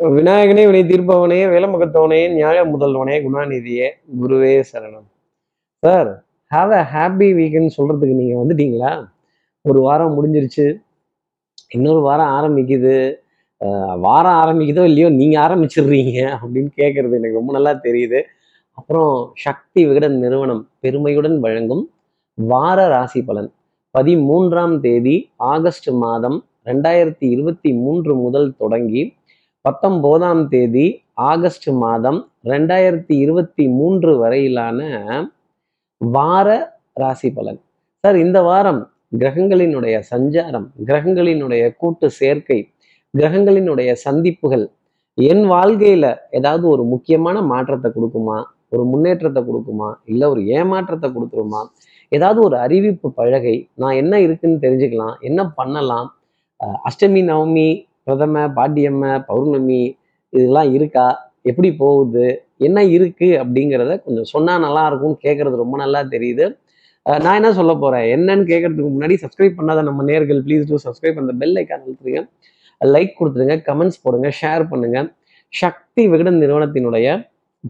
விநாயகனே வினை தீர்ப்பவனே வேலமுகத்தவனே நியாய முதல்வனே குணாநிதியே குருவே சரணம். Sir have a happy weekend சொல்றதுக்கு நீங்க வந்துட்டீங்களா? ஒரு வாரம் முடிஞ்சிருச்சு. இன்னொரு வாரம் ஆரம்பிக்குது. வாரம் ஆரம்பிக்குதோ இல்லையோ நீங்க ஆரம்பிச்சிடுறீங்க அப்படின்னு கேட்கறது எனக்கு ரொம்ப நல்லா தெரியுது. அப்புறம் சக்தி விகடன் நிறுவனம் பெருமையுடன் வழங்கும் வார ராசி பலன். பதிமூன்றாம் தேதி ஆகஸ்ட் மாதம் ரெண்டாயிரத்தி இருபத்தி மூன்று முதல் தொடங்கி பத்தொம்போதாம் தேதி ஆகஸ்ட் மாதம் ரெண்டாயிரத்தி இருபத்தி மூன்று வரையிலான வார ராசி பலன். சார் இந்த வாரம் கிரகங்களினுடைய சஞ்சாரம் கிரகங்களினுடைய கூட்டு சேர்க்கை கிரகங்களினுடைய சந்திப்புகள் என் வாழ்க்கையில ஏதாவது ஒரு முக்கியமான மாற்றத்தை கொடுக்குமா? ஒரு முன்னேற்றத்தை கொடுக்குமா? இல்லை ஒரு ஏமாற்றத்தை கொடுத்துருமா? ஏதாவது ஒரு அறிவிப்பு பலகை நான் என்ன இருக்குன்னு தெரிஞ்சுக்கலாம் என்ன பண்ணலாம்? அஷ்டமி நவமி பிரதம பாட்டியம்ம பௌர்ணமி இதெல்லாம் இருக்கா? எப்படி போகுது? என்ன இருக்கு? அப்படிங்கிறத கொஞ்சம் சொன்னா நல்லா இருக்கும்னு கேட்கறது ரொம்ப நல்லா தெரியுது. நான் என்ன சொல்ல போறேன்? என்னன்னு கேட்கறதுக்கு முன்னாடி சப்ஸ்கிரைப் பண்ணாத நம்ம நேர்கள் ப்ளீஸ் டூ சப்ஸ்கிரைப் அந்த பெல் ஐக்கான் அழுத்துருங்க. லைக் கொடுத்துருங்க கமெண்ட்ஸ் போடுங்க ஷேர் பண்ணுங்க. சக்தி விகடன் நிறுவனத்தினுடைய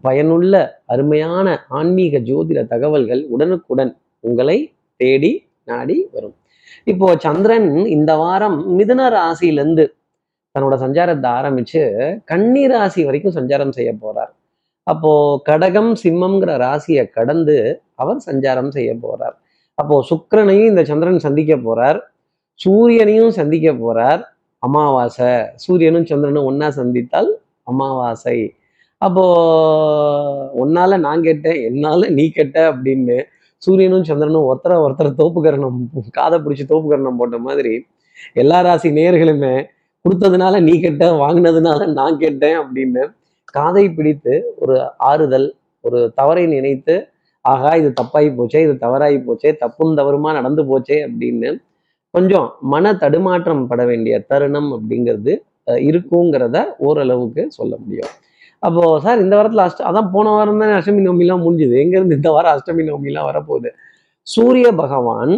பயனுள்ள அருமையான ஆன்மீக ஜோதிட தகவல்கள் உடனுக்குடன் உங்களை தேடி நாடி வரும். இப்போ சந்திரன் இந்த வாரம் மிதுன ராசியிலிருந்து தன்னோட சஞ்சாரத்தை ஆரம்பிச்சு கன்னி ராசி வரைக்கும் சஞ்சாரம் செய்ய போறார். அப்போ கடகம் சிம்மம்ங்கிற ராசியை கடந்து அவர் சஞ்சாரம் செய்ய போறார். அப்போ சுக்கரனையும் இந்த சந்திரன் சந்திக்க போறார். சூரியனையும் சந்திக்க போறார். அமாவாசை சூரியனும் சந்திரனும் ஒன்னா சந்தித்தால் அமாவாசை. அப்போ உன்னால நான் கேட்டேன் என்னால நீ கேட்ட அப்படின்னு சூரியனும் சந்திரனும் ஒருத்தரை ஒருத்தர் தோப்புக்கரணம் காதை பிடிச்சி தோப்புக்கரணம் போட்ட மாதிரி எல்லா ராசி நேயர்களுமே கொடுத்ததுனால நீ கேட்ட வாங்கினதுனால நான் கேட்டேன் அப்படின்னு காதை பிடித்து ஒரு ஆறுதல் ஒரு தவறை நினைத்து ஆகா இது தப்பாகி போச்சே இது தவறாகி போச்சே தப்பும் தவறுமா நடந்து போச்சே அப்படின்னு கொஞ்சம் மன தடுமாற்றம் பட வேண்டிய தருணம் அப்படிங்கிறது இருக்குங்கிறத ஓரளவுக்கு சொல்ல முடியும். அப்போ சார் இந்த வாரத்தில் அஷ்ட அதான் போன வாரம் தானே அஷ்டமி நோமிலாம் முடிஞ்சுது. எங்கேருந்து இந்த வாரம் அஷ்டமி நோமிலாம் வரப்போகுது? சூரிய பகவான்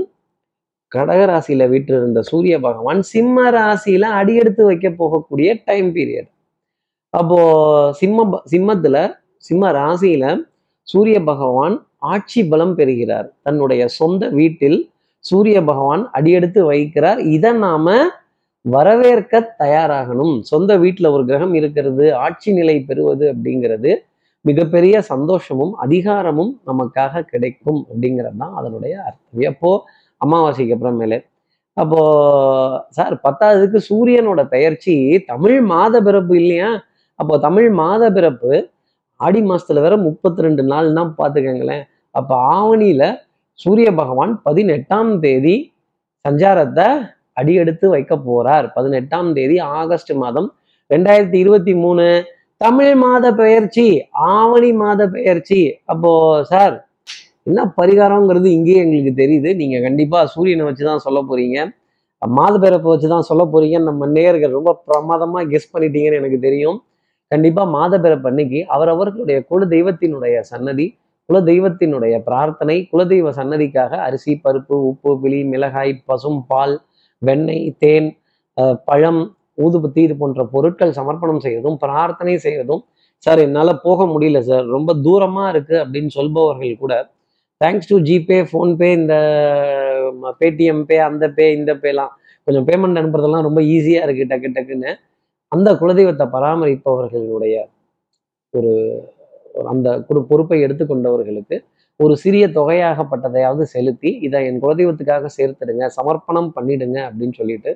கடக ராசியில வீற்றிருந்த சூரிய பகவான் சிம்ம ராசியில அடியெடுத்து வைக்க போகக்கூடிய டைம் பீரியட் அப்போ சிம்ம சிம்மத்துல சிம்ம ராசியில சூரிய பகவான் ஆட்சி பலம் பெறுகிறார். தன்னுடைய சொந்த வீட்டில் சூரிய பகவான் அடியெடுத்து வைக்கிறார். இதை நாம வரவேற்க தயாராகணும். சொந்த வீட்டில் ஒரு கிரகம் இருக்கிறது ஆட்சி நிலை பெறுவது அப்படிங்கிறது மிகப்பெரிய சந்தோஷமும் அதிகாரமும் நமக்காக கிடைக்கும் அப்படிங்கிறது தான் அதனுடைய அர்த்தம். எப்போ அமாவாசைக்கு அப்புறமேலே. அப்போ சார் பத்தாவதுக்கு சூரியனோட பெயர்ச்சி தமிழ் மாத பிறப்பு இல்லையா? அப்போ தமிழ் மாத பிறப்பு ஆடி மாசத்துல வேற முப்பத்தி ரெண்டு நாள் தான் பார்த்துக்கங்களேன் அப்போ ஆவணியில சூரிய பகவான் பதினெட்டாம் தேதி சஞ்சாரத்தை அடியெடுத்து வைக்க போறார். பதினெட்டாம் தேதி ஆகஸ்ட் மாதம் ரெண்டாயிரத்தி இருபத்தி மூணு. தமிழ் மாத பெயர்ச்சி ஆவணி மாத பெயர்ச்சி. அப்போ சார் என்ன பரிகாரங்கிறது இங்கேயே எங்களுக்கு தெரியுது. நீங்க கண்டிப்பா சூரியனை வச்சு தான் சொல்ல போறீங்க. மாது பிறப்பை வச்சு தான் சொல்ல போறீங்கன்னு நம்ம நேயர்கள் ரொம்ப பிரமாதமா கெஸ் பண்ணிட்டீங்கன்னு எனக்கு தெரியும். கண்டிப்பா மாத பிறப்பு அன்னைக்கு அவரவர்களுடைய குல தெய்வத்தினுடைய சன்னதி குல தெய்வத்தினுடைய பிரார்த்தனை குலதெய்வ சன்னதிக்காக அரிசி பருப்பு உப்பு பிளி மிளகாய் பசும் பால் வெண்ணெய் தேன் பழம் ஊதுபத்தி இது போன்ற பொருட்கள் சமர்ப்பணம் செய்வதும் பிரார்த்தனை செய்வதும் சார் என்னால் போக முடியல சார். ரொம்ப தூரமாக இருக்குது அப்படின்னு சொல்பவர்கள் கூட தேங்க்ஸ் டு ஜிபே ஃபோன்பே இந்த பேடிஎம் பே அந்த பே இந்த பேலாம் கொஞ்சம் பேமெண்ட் அனுப்புறதெல்லாம் ரொம்ப ஈஸியாக இருக்குது டக்கு டக்குன்னு. அந்த குலதெய்வத்தை பராமரிப்பவர்களுடைய ஒரு அந்த குறு பொறுப்பை எடுத்துக்கொண்டவர்களுக்கு ஒரு சிறிய தொகையாகப்பட்டதையாவது செலுத்தி இதை என் குலதெய்வத்துக்காக சேர்த்துடுங்க சமர்ப்பணம் பண்ணிடுங்க அப்படின்னு சொல்லிட்டு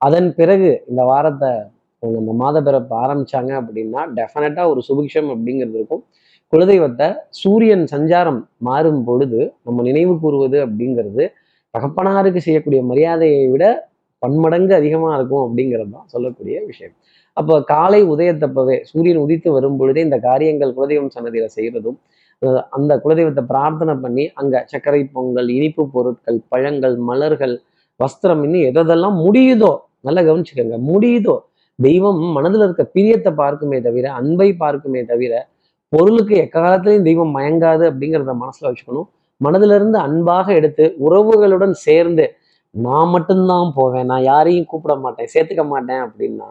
அதன் பிறகு இந்த வாரத்தை அவங்க இந்த மாத பிறப்பு ஆரம்பிச்சாங்க அப்படின்னா டெஃபினட்டாக ஒரு சுபிக்ஷம் அப்படிங்கிறது இருக்கும். குலதெய்வத்தை சூரியன் சஞ்சாரம் மாறும் பொழுது நம்ம நினைவு கூறுவது அப்படிங்கிறது தகப்பனாருக்கு செய்யக்கூடிய மரியாதையை விட பன்மடங்கு அதிகமாக இருக்கும் அப்படிங்கிறது தான் சொல்லக்கூடிய விஷயம். அப்போ காலை உதயத்தப்பவே சூரியன் உதித்து வரும் பொழுதே இந்த காரியங்கள் குலதெய்வம் சன்னதியில் செய்கிறதும் அந்த குலதெய்வத்தை பிரார்த்தனை பண்ணி அங்கே சர்க்கரை பொங்கல் இனிப்பு பொருட்கள் பழங்கள் மலர்கள் வஸ்திரம் இன்னும் எதெல்லாம் முடியுதோ நல்லா கவனிச்சுக்கோங்க முடியுதோ தெய்வம் மனதில் இருக்க பிரியத்தை பார்க்குமே தவிர அன்பை பார்க்குமே தவிர பொருளுக்கு எக்காலத்திலையும் தெய்வம் மயங்காது அப்படிங்கிறத மனசுல வச்சுக்கணும். மனதிலிருந்து அன்பாக எடுத்து உறவுகளுடன் சேர்ந்து நான் மட்டும்தான் போவேன் நான் யாரையும் கூப்பிட மாட்டேன் சேர்த்துக்க மாட்டேன் அப்படின்னா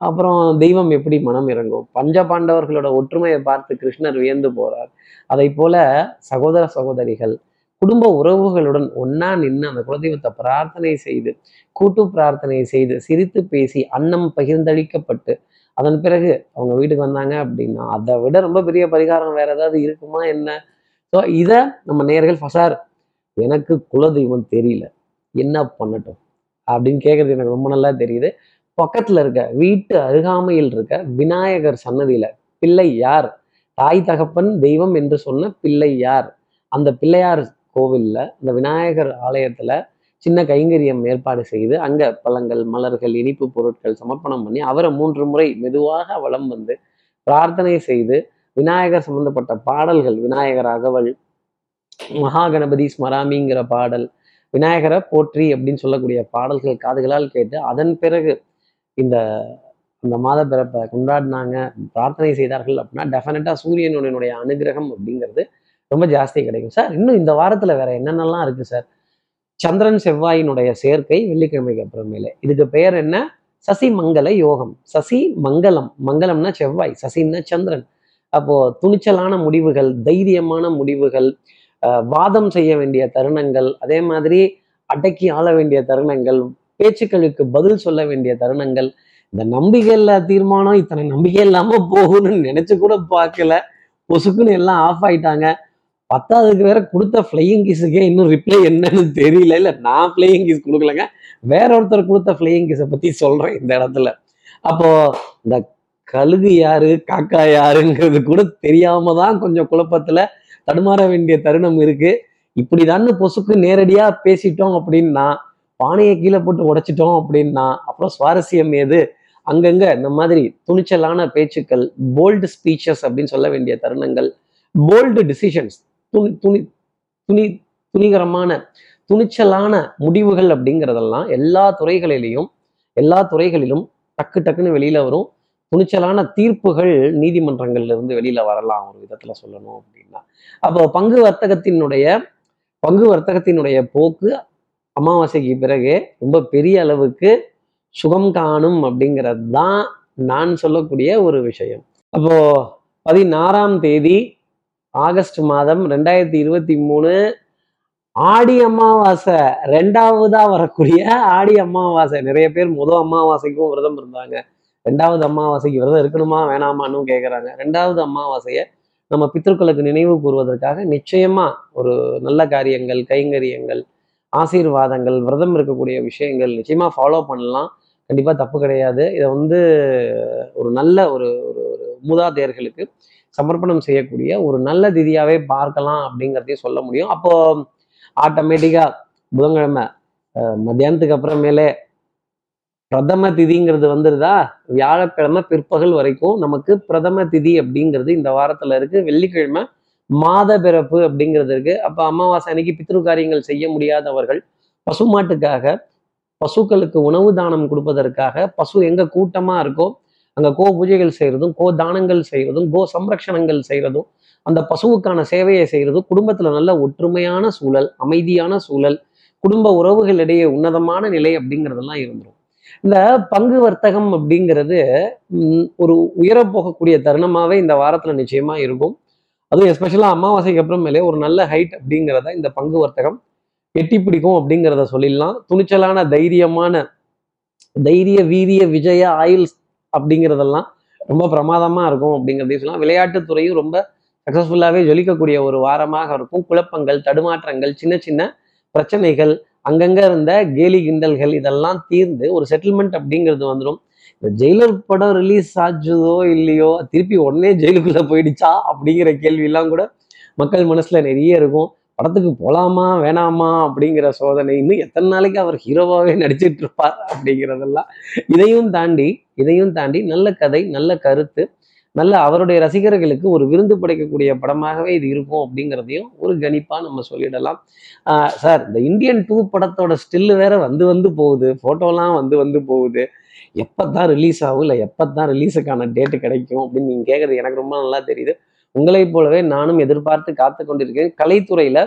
அப்புறம் தெய்வம் எப்படி மனம் இறங்கும்? பஞ்ச பாண்டவர்களோட ஒற்றுமையை பார்த்து கிருஷ்ணர் வியந்து போறார். அதை போல சகோதர சகோதரிகள் குடும்ப உறவுகளுடன் ஒன்னா நின்று அந்த குலதெய்வத்தை பிரார்த்தனை செய்து கூட்டு பிரார்த்தனை செய்து சிரித்து பேசி அன்னம் பகிர்ந்தளிக்கப்பட்டு அதன் பிறகு அவங்க வீட்டுக்கு வந்தாங்க அப்படின்னா அதை விட ரொம்ப பெரிய பரிகாரம் வேற ஏதாவது இருக்குமா என்ன? ஸோ இதை நம்ம நேர்கள் ஃபசார் எனக்கு குலதெய்வம் தெரியல. என்ன பண்ணட்டும்? அப்படின்னு கேட்கறது எனக்கு ரொம்ப நல்லா தெரியுது. பக்கத்தில் இருக்க வீட்டு அருகாமையில் இருக்க விநாயகர் சன்னதியில பிள்ளை யார்? தாய் தகப்பன் தெய்வம் என்று சொன்ன பிள்ளை யார்? அந்த பிள்ளையார் கோவில்ல இந்த விநாயகர் ஆலயத்துல சின்ன கைங்கரியம் ஏற்பாடு செய்து அங்க பழங்கள் மலர்கள் இனிப்பு பொருட்கள் சமர்ப்பணம் பண்ணி அவரை மூன்று முறை மெதுவாக வலம் வந்து பிரார்த்தனை செய்து விநாயகர் சம்பந்தப்பட்ட பாடல்கள் விநாயகர் அகவல் மகா கணபதி ஸ்மராமிங்கிற பாடல் விநாயகரை போற்றி அப்படின்னு சொல்லக்கூடிய பாடல்கள் காதுகளால் கேட்டு அதன் பிறகு இந்த அந்த மாத பிறப்பை கொண்டாடினாங்க பிரார்த்தனை செய்தார்கள் அப்படின்னா டெஃபினட்டாக சூரியனுடைய அனுகிரகம் அப்படிங்கிறது ரொம்ப ஜாஸ்தி கிடைக்கும். சார் இன்னும் இந்த வாரத்தில் வேற என்னென்னலாம் இருக்குது சார்? சந்திரன் செவ்வாயினுடைய சேர்க்கை வெள்ளிக்கிழமைக்கு அப்புறமேலே. இதுக்கு பெயர் என்ன? சசி மங்கள யோகம். சசி மங்களம் மங்களம்னா செவ்வாய் சசின்னா சந்திரன். அப்போ துணிச்சலான முடிவுகள் தைரியமான முடிவுகள் வாதம் செய்ய வேண்டிய தருணங்கள் அதே மாதிரி அடக்கி ஆள வேண்டிய தருணங்கள் பேச்சுக்களுக்கு பதில் சொல்ல வேண்டிய தருணங்கள். இந்த நம்பிக்கை இல்ல தீர்மானம் இத்தனை நம்பிக்கை இல்லாம போகும்னு நினைச்சு கூட பார்க்கல. பொசுக்குன்னு எல்லாம் ஆஃப் ஆயிட்டாங்க. பத்தாவதுக்கு வேற கொடுத்த ஃப்ளையிங் கிஸுக்கே இன்னும் ரிப்ளை என்னன்னு தெரியல. இல்ல நான் ஃப்ளையிங் கிஸ் கொடுக்கலங்க. வேற ஒருத்தர் கொடுத்த ஃப்ளையிங் கிஸை பத்தி சொல்றேன் இந்த இடத்துல. அப்போ இந்த கழுகு யாரு காக்கா யாருங்கிறது கூட தெரியாம தான் கொஞ்சம் குழப்பத்துல தடுமாற வேண்டிய தருணம் இருக்கு. இப்படிதான் பொசுக்கு நேரடியா பேசிட்டோம் அப்படின்னா பானையை கீழே போட்டு உடைச்சிட்டோம் அப்படின்னா அப்புறம் சுவாரஸ்யம் ஏது அங்கங்க இந்த மாதிரி துணிச்சலான பேச்சுக்கள் போல்டு ஸ்பீச்சஸ் அப்படின்னு சொல்ல வேண்டிய தருணங்கள் போல்டு டிசிஷன்ஸ் துணி துணி துணி துணிகரமான துணிச்சலான முடிவுகள் அப்படிங்கிறதெல்லாம் எல்லா துறைகளிலையும் எல்லா துறைகளிலும் டக்கு டக்குன்னு வெளியில வரும். துணிச்சலான தீர்ப்புகள் நீதிமன்றங்கள்ல இருந்து வெளியில வரலாம் ஒரு விதத்துல சொல்லணும் அப்படின்னா. அப்போ பங்கு வர்த்தகத்தினுடைய பங்கு வர்த்தகத்தினுடைய போக்கு அமாவாசைக்கு பிறகு ரொம்ப பெரிய அளவுக்கு சுகம் காணும் அப்படிங்கிறது தான் நான் சொல்லக்கூடிய ஒரு விஷயம். அப்போ பதினாறாம் தேதி ஆகஸ்ட் மாதம் ரெண்டாயிரத்தி இருபத்தி மூணு ஆடி அமாவாசை ரெண்டாவதா வரக்கூடிய ஆடி அமாவாசை. நிறைய பேர் முதல் அமாவாசைக்கும் விரதம் இருந்தாங்க. ரெண்டாவது அமாவாசைக்கு விரதம் இருக்கணுமா வேணாமான்னு கேட்குறாங்க ரெண்டாவது அமாவாசையை நம்ம பித்தர்களுக்கு நினைவு கூறுவதற்காக நிச்சயமா ஒரு நல்ல காரியங்கள் கைங்கரியங்கள் ஆசீர்வாதங்கள் விரதம் இருக்கக்கூடிய விஷயங்கள் நிச்சயமா ஃபாலோ பண்ணலாம். கண்டிப்பாக தப்பு கிடையாது. இதை வந்து ஒரு நல்ல ஒரு ஒரு ஒரு மூதாதையர்களுக்கு சமர்ப்பணம் செய்யக்கூடிய ஒரு நல்ல திதியாவே பார்க்கலாம் அப்படிங்கிறதையும் சொல்ல முடியும். அப்போ ஆட்டோமேட்டிக்கா புதன்கிழமை அஹ், மத்தியானத்துக்கு அப்புறமேலே பிரதம திதிங்கிறது வந்துருதா? வியாழக்கிழமை பிற்பகல் வரைக்கும் நமக்கு பிரதம திதி அப்படிங்கிறது இந்த வாரத்துல இருக்கு. வெள்ளிக்கிழமை மாத பிறப்பு அப்படிங்கிறது இருக்கு. அப்ப அமாவாசை அன்னைக்கு பித்ரு காரியங்கள் செய்ய முடியாதவர்கள் பசுமாட்டுக்காக பசுக்களுக்கு உணவு தானம் கொடுப்பதற்காக பசு எங்க கூட்டமா இருக்கோ அங்க கோ பூஜைகள் செய்யறதும் கோ தானங்கள் செய்கிறதும் கோ சம்ரக்ஷணங்கள் செய்கிறதும் அந்த பசுவுக்கான சேவையை செய்யறதும் குடும்பத்துல நல்ல ஒற்றுமையான சூழல் அமைதியான சூழல் குடும்ப உறவுகளிடையே உன்னதமான நிலை அப்படிங்கிறதெல்லாம் இருந்துடும் இந்த பங்கு வர்த்தகம் அப்படிங்கிறது ஒரு உயர போகக்கூடிய தருணமாவே இந்த வாரத்துல நிச்சயமா இருக்கும். அதுவும் எஸ்பெஷலாக அமாவாசைக்கு அப்புறமேலே ஒரு நல்ல ஹைட் அப்படிங்கிறத இந்த பங்கு வர்த்தகம் எட்டி பிடிக்கும் அப்படிங்கிறத சொல்லிடலாம். துணிச்சலான தைரியமான தைரிய வீரிய விஜய ஆயுள் அப்படிங்கிறதெல்லாம் ரொம்ப பிரமாதமாக இருக்கும் அப்படிங்கிறதையும் சொல்லலாம். விளையாட்டுத்துறையும் ரொம்ப சக்ஸஸ்ஃபுல்லாகவே ஜொலிக்கக்கூடிய ஒரு வாரமாக இருக்கும். குழப்பங்கள் தடுமாற்றங்கள் சின்ன சின்ன பிரச்சனைகள் அங்கங்கே இருந்த கேலி கிண்டல்கள் இதெல்லாம் தீர்ந்து ஒரு செட்டில்மெண்ட் அப்படிங்கிறது வந்துடும் இந்த ஜெயிலர் படம் ரிலீஸ் ஆச்சுதோ இல்லையோ திருப்பி உடனே ஜெயிலுக்குள்ளே போயிடுச்சா அப்படிங்கிற கேள்வியெல்லாம் கூட மக்கள் மனசில் நிறைய இருக்கும். படத்துக்கு போகலாமா வேணாமா அப்படிங்கிற சோதனை இன்னும் எத்தனை நாளைக்கு அவர் ஹீரோவாகவே நடிச்சிட்டு இருப்பார் அப்படிங்கிறதெல்லாம் இதையும் தாண்டி இதையும் தாண்டி நல்ல கதை நல்ல கருத்து நல்ல அவருடைய ரசிகர்களுக்கு ஒரு விருந்து படைக்கக்கூடிய படமாகவே இது இருக்கும் அப்படிங்கிறதையும் ஒரு கணிப்பா நம்ம சொல்லிடலாம். சார் இந்த இந்தியன் டூ படத்தோட ஸ்டில்லு வேற வந்து வந்து போகுது போட்டோலாம் வந்து வந்து போகுது. எப்போ தான் ரிலீஸ் ஆகும் இல்லை எப்பதான் ரிலீஸுக்கான டேட்டு கிடைக்கும் அப்படின்னு நீங்கள் கேட்குறது எனக்கு ரொம்ப நல்லா தெரியுது. உங்களைப் போலவே நானும் எதிர்பார்த்து காத்து கொண்டிருக்கேன். கலைத்துறையில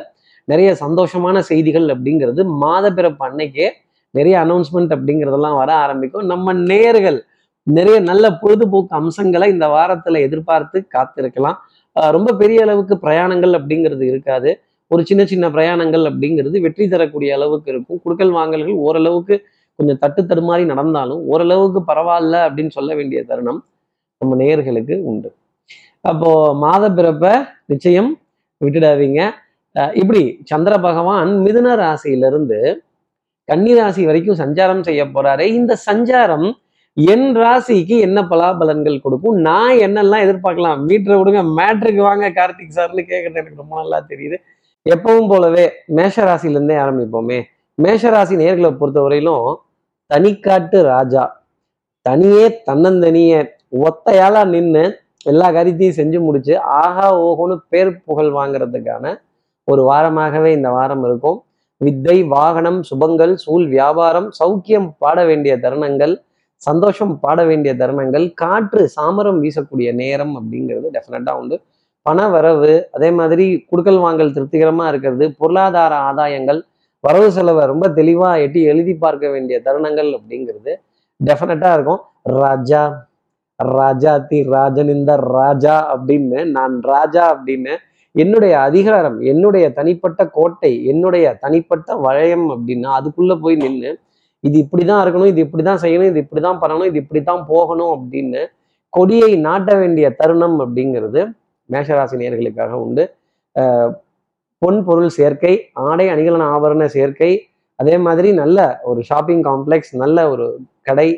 நிறைய சந்தோஷமான செய்திகள் அப்படிங்கிறது மாத பிறப்பு அன்னைக்கே நிறைய அனௌன்ஸ்மெண்ட் அப்படிங்கிறதெல்லாம் வர ஆரம்பிக்கும். நம்ம நேர்கள் நிறைய நல்ல பொழுதுபோக்கு அம்சங்களை இந்த வாரத்துல எதிர்பார்த்து காத்திருக்கலாம். ரொம்ப பெரிய அளவுக்கு பிரயாணங்கள் அப்படிங்கிறது இருக்காது. ஒரு சின்ன சின்ன பிரயாணங்கள் அப்படிங்கிறது வெற்றி தரக்கூடிய அளவுக்கு இருக்கும். குடுக்கல் வாங்கல்கள் ஓரளவுக்கு கொஞ்சம் தட்டு தடுமாறி நடந்தாலும் ஓரளவுக்கு பரவாயில்ல அப்படின்னு சொல்ல வேண்டிய தருணம் நம்ம நேயர்களுக்கு உண்டு. அப்போ மாத பிறப்ப நிச்சயம் விட்டுடாதீங்க. அஹ் இப்படி சந்திர பகவான் மிதுன ராசியிலிருந்து கன்னி ராசி வரைக்கும் சஞ்சாரம் செய்ய போறாரு. இந்த சஞ்சாரம் என் ராசிக்கு என்ன பலாபலன்கள் கொடுக்கும்? நான் என்னெல்லாம் எதிர்பார்க்கலாம்? மீட்டரை விடுங்க மேட்ருக்கு வாங்க கார்த்திக் சார்னு கேட்கறது எனக்கு ரொம்ப நல்லா தெரியுது. எப்பவும் போலவே மேஷ ராசியிலேருந்தே ஆரம்பிப்போமே. மேஷ ராசி நேர்களை பொறுத்தவரையிலும் தனிக்காட்டு ராஜா. தனியே தன்னந்தனியே ஒத்தையாளா நின்று எல்லா காரியத்தையும் செஞ்சு முடிச்சு ஆஹா ஓஹோன்னு பேர் புகழ் வாங்குறதுக்கான ஒரு வாரமாகவே இந்த வாரம் இருக்கும். வித்தை வாகனம் சுபங்கள் சூழ் வியாபாரம் சௌக்கியம் பாட வேண்டிய தருணங்கள் சந்தோஷம் பாட வேண்டிய தருணங்கள் காற்று சாமரம் வீசக்கூடிய நேரம் அப்படிங்கிறது டெஃபினட்டாக உண்டு. பண வரவு அதே மாதிரி குடுக்கல் வாங்கல் திருப்திகரமா இருக்கிறது பொருளாதார ஆதாயங்கள் வரவு செலவை ரொம்ப தெளிவா எட்டி எழுதி பார்க்க வேண்டிய தருணங்கள் அப்படிங்கிறது டெஃபினட்டாக இருக்கும். ராஜா ராஜாதி இந்த ராஜா அப்படின்னு நான் ராஜா அப்படின்னு என்னுடைய அதிகாரம் என்னுடைய தனிப்பட்ட கோட்டை என்னுடைய தனிப்பட்ட வளையம் அப்படின்னா அதுக்குள்ள போய் நின்று இது இப்படிதான் இருக்கணும் இது இப்படிதான் செய்யணும் இது இப்படிதான் பண்ணணும் இது இப்படித்தான் போகணும் அப்படின்னு கொடியை நாட்ட வேண்டிய தருணம் அப்படிங்கிறது மேஷராசி நேர்களுக்காக உண்டு பொன் பொருள் சேர்க்கை ஆடை அணிகலன் ஆபரண சேர்க்கை அதே மாதிரி நல்ல ஒரு ஷாப்பிங் காம்ப்ளெக்ஸ் நல்ல ஒரு கடை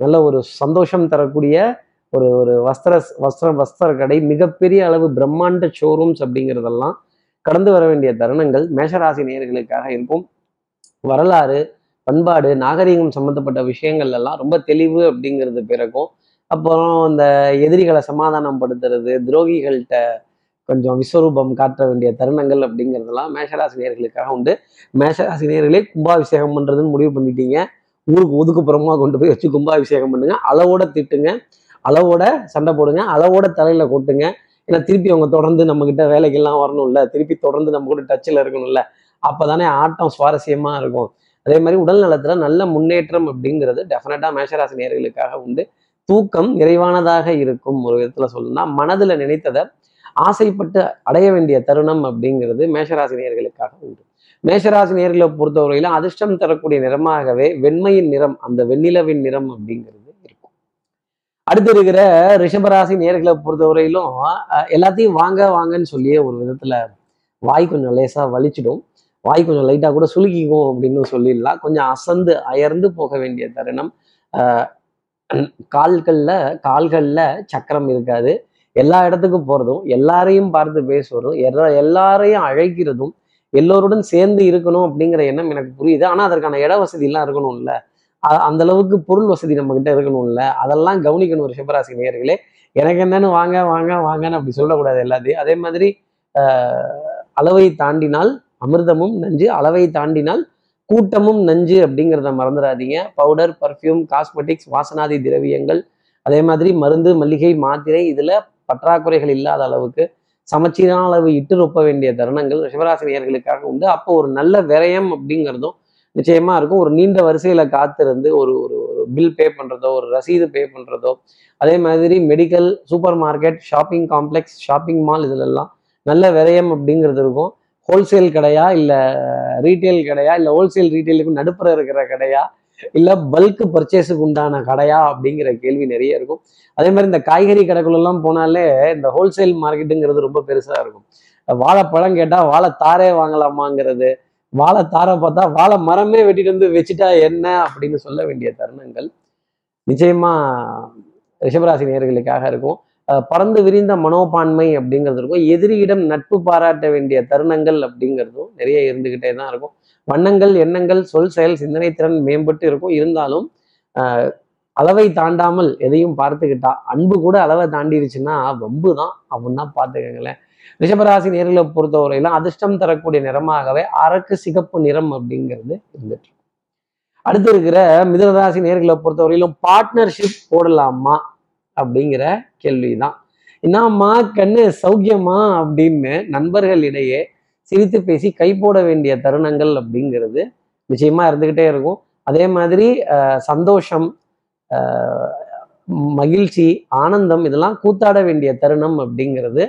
நல்ல ஒரு சந்தோஷம் தரக்கூடிய ஒரு ஒரு வஸ்திர வஸ்திர வஸ்திர கடை மிகப்பெரிய அளவு பிரம்மாண்ட ஷோரூம்ஸ் அப்படிங்கிறதெல்லாம் கடந்து வர வேண்டிய தருணங்கள் மேஷராசி நேர்களுக்காக இருக்கும். வரலாறு பண்பாடு நாகரிகம் சம்மந்தப்பட்ட விஷயங்கள் எல்லாம் ரொம்ப தெளிவு அப்படிங்கிறது பிறக்கும். அப்புறம் இந்த எதிரிகளை சமாதானம் படுத்துறது துரோகிகள்கிட்ட கொஞ்சம் விஸ்வரூபம் காட்ட வேண்டிய தருணங்கள் அப்படிங்கிறதெல்லாம் மேஷராசி நேயர்களுக்காக உண்டு. மேஷராசி நேயர்களே கும்பாபிஷேகம் பண்றதுன்னு முடிவு பண்ணிட்டீங்க. ஊருக்கு ஒதுக்குப்புறமா கொண்டு போய் வச்சு கும்பாபிஷேகம் பண்ணுங்க. அளவோட திட்டுங்க. அளவோட சண்டை போடுங்க அளவோட தலையில கொட்டுங்க. ஏன்னா திருப்பி அவங்க தொடர்ந்து நம்ம கிட்ட வேலைக்கெல்லாம் வரணும்ல திருப்பி தொடர்ந்து நம்ம கூட டச்சில் இருக்கணும்ல அப்பதானே ஆட்டம் சுவாரஸ்யமா இருக்கும். அதே மாதிரி உடல் நலத்துல நல்ல முன்னேற்றம் அப்படிங்கிறது டெஃபினட்டா மேஷராசி நேர்களுக்காக உண்டு. தூக்கம் நிறைவானதாக இருக்கும் ஒரு விதத்துல சொல்லணும்னா மனதுல நினைத்ததை ஆசைப்பட்டு அடைய வேண்டிய தருணம் அப்படிங்கிறது மேஷராசி நேர்களுக்காக உண்டு. மேஷராசி நேர்களை பொறுத்தவரையில அதிர்ஷ்டம் தரக்கூடிய நிறமாகவே வெண்மையின் நிறம் அந்த வெண்ணிலவின் நிறம் அப்படிங்கிறது அடுத்து இருக்கிற ரிஷபராசி நேர்களை பொறுத்தவரையிலும் எல்லாத்தையும் வாங்க வாங்கன்னு சொல்லியே ஒரு விதத்துல வாய் கொஞ்சம் லேசா வலிச்சிடும். வாய் கொஞ்சம் லைட்டா கூட சுலுக்கிக்கும் அப்படின்னு சொல்லிடலாம். கொஞ்சம் அசந்து அயர்ந்து போக வேண்டிய தருணம். கால்களில் கால்களில் சக்கரம் இருக்காது. எல்லா இடத்துக்கும் போகிறதும் எல்லாரையும் பார்த்து பேசுவதும் எல்லா எல்லாரையும் அழைக்கிறதும் எல்லோருடன் சேர்ந்து இருக்கணும் அப்படிங்கிற எண்ணம் எனக்கு புரியுது. ஆனால் அதற்கான இட வசதியெல்லாம் இருக்கணும்ல. அந்த அளவுக்கு பொருள் வசதி நம்ம கிட்ட இருக்கணும்ல அதெல்லாம் கவனிக்கணும் ரிஷபராசி நேர்களே எனக்கு என்னன்னு வாங்க வாங்க வாங்கன்னு அப்படி சொல்லக்கூடாது எல்லாத்தையும். அதே மாதிரி அளவை தாண்டினால் அமிர்தமும் நஞ்சு அளவை தாண்டினால் கூட்டமும் நஞ்சு அப்படிங்கிறத மறந்துடாதீங்க. பவுடர் பர்ஃப்யூம் காஸ்மெட்டிக்ஸ் வாசனாதி திரவியங்கள் அதே மாதிரி மருந்து மல்லிகை மாத்திரை இதில் பற்றாக்குறைகள் இல்லாத அளவுக்கு சமச்சீரான அளவு இட்டு ரொப்ப வேண்டிய தருணங்கள் ரிஷபராசினியர்களுக்காக உண்டு. அப்போ ஒரு நல்ல விரயம் அப்படிங்கிறதும் நிச்சயமா இருக்கும். ஒரு நீண்ட வரிசையில காத்திருந்து ஒரு ஒரு ஒரு பில் பே பண்றதோ ஒரு ரசீது பே பண்றதோ அதே மாதிரி medical super market shopping complex shopping mall இதுலெல்லாம் நல்ல விரயம் அப்படிங்கிறது இருக்கும். ஹோல்சேல் கடையா இல்லை ரீட்டைல் கடையா இல்லை ஹோல்சேல் ரீட்டைலுக்கு நடுப்புற இருக்கிற கடையா இல்லை பல்க் பர்ச்சேஸுக்கு உண்டான கடையா அப்படிங்கிற கேள்வி நிறைய இருக்கும். அதே மாதிரி இந்த காய்கறி கடைக்குள்ளெல்லாம் போனாலே இந்த ஹோல்சேல் மார்க்கெட்டுங்கிறது ரொம்ப பெருசாக இருக்கும். வாழைப்பழம் கேட்டால் வாழைத்தாரே வாங்கலாமாங்கிறது வாழைத்தாரை பார்த்தா வாழை மரமே வெட்டிட்டு வந்து வச்சுட்டா என்ன அப்படின்னு சொல்ல வேண்டிய தருணங்கள் நிச்சயமா ரிஷபராசி நேர்களுக்காக இருக்கும். பறந்து விரிந்த மனோபான்மை அப்படிங்கிறது இருக்கும். எதிரியிடம் நட்பு பாராட்ட வேண்டிய தருணங்கள் அப்படிங்கிறதும் நிறைய இருந்துகிட்டே தான் இருக்கும். வண்ணங்கள் எண்ணங்கள் சொல் செயல் சிந்தனை திறன் மேம்பட்டு இருக்கும். இருந்தாலும் அளவை தாண்டாமல் எதையும் பார்த்துக்கிட்டா அன்பு கூட அளவை தாண்டிடுச்சுன்னா வம்பு தான் அப்படின்னா பார்த்துக்கங்களேன். ரிஷபராசி நேர்களை பொறுத்தவரையிலும் அதிர்ஷ்டம் தரக்கூடிய நிறமாகவே அரக்கு சிகப்பு நிறம் அப்படிங்கிறது இருந்துட்டு அடுத்து இருக்கிற மிதனராசி நேர்களை பொறுத்தவரையிலும் பார்ட்னர்ஷிப் போடலாமா அப்படிங்கிற கேள்விதான். என்னம்மா கண்ணு சௌக்கியமா அப்படின்னு நண்பர்களிடையே சிரித்து பேசி கை போட வேண்டிய தருணங்கள் அப்படிங்கிறது நிச்சயமா இருந்துகிட்டே இருக்கும். அதே மாதிரி சந்தோஷம் மகிழ்ச்சி ஆனந்தம் இதெல்லாம் கூத்தாட வேண்டிய தருணம் அப்படிங்கிறது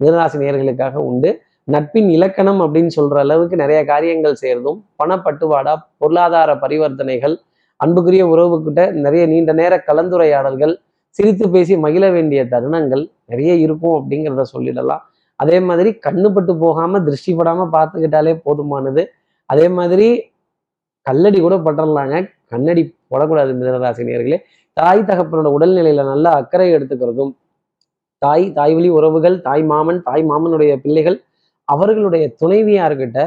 மிதனராசி நேர்களுக்காக உண்டு. நட்பின் இலக்கணம் அப்படின்னு சொல்ற அளவுக்கு நிறைய காரியங்கள் செய்யறதும் பணப்பட்டுவாடா பொருளாதார பரிவர்த்தனைகள் அன்புக்குரிய உறவுக்கிட்ட நிறைய நீண்ட நேர கலந்துரையாடல்கள் சிரித்து பேசி மகிழ வேண்டிய தருணங்கள் நிறைய இருக்கும் அப்படிங்கிறத சொல்லிடலாம். அதே மாதிரி கண்ணுப்பட்டு போகாம திருஷ்டிப்படாம பார்த்துக்கிட்டாலே போதுமானது. அதே மாதிரி கல்லடி கூட பட்டுறலாங்க. கண்ணடி போடக்கூடாது மிதனராசி நேர்களே தாய் தகப்பனோட உடல்நிலையில நல்லா அக்கறை எடுத்துக்கிறதும் தாய் தாய் வழி உறவுகள் தாய் மாமன் தாய் மாமனுடைய பிள்ளைகள் அவர்களுடைய துணைவியார்கிட்ட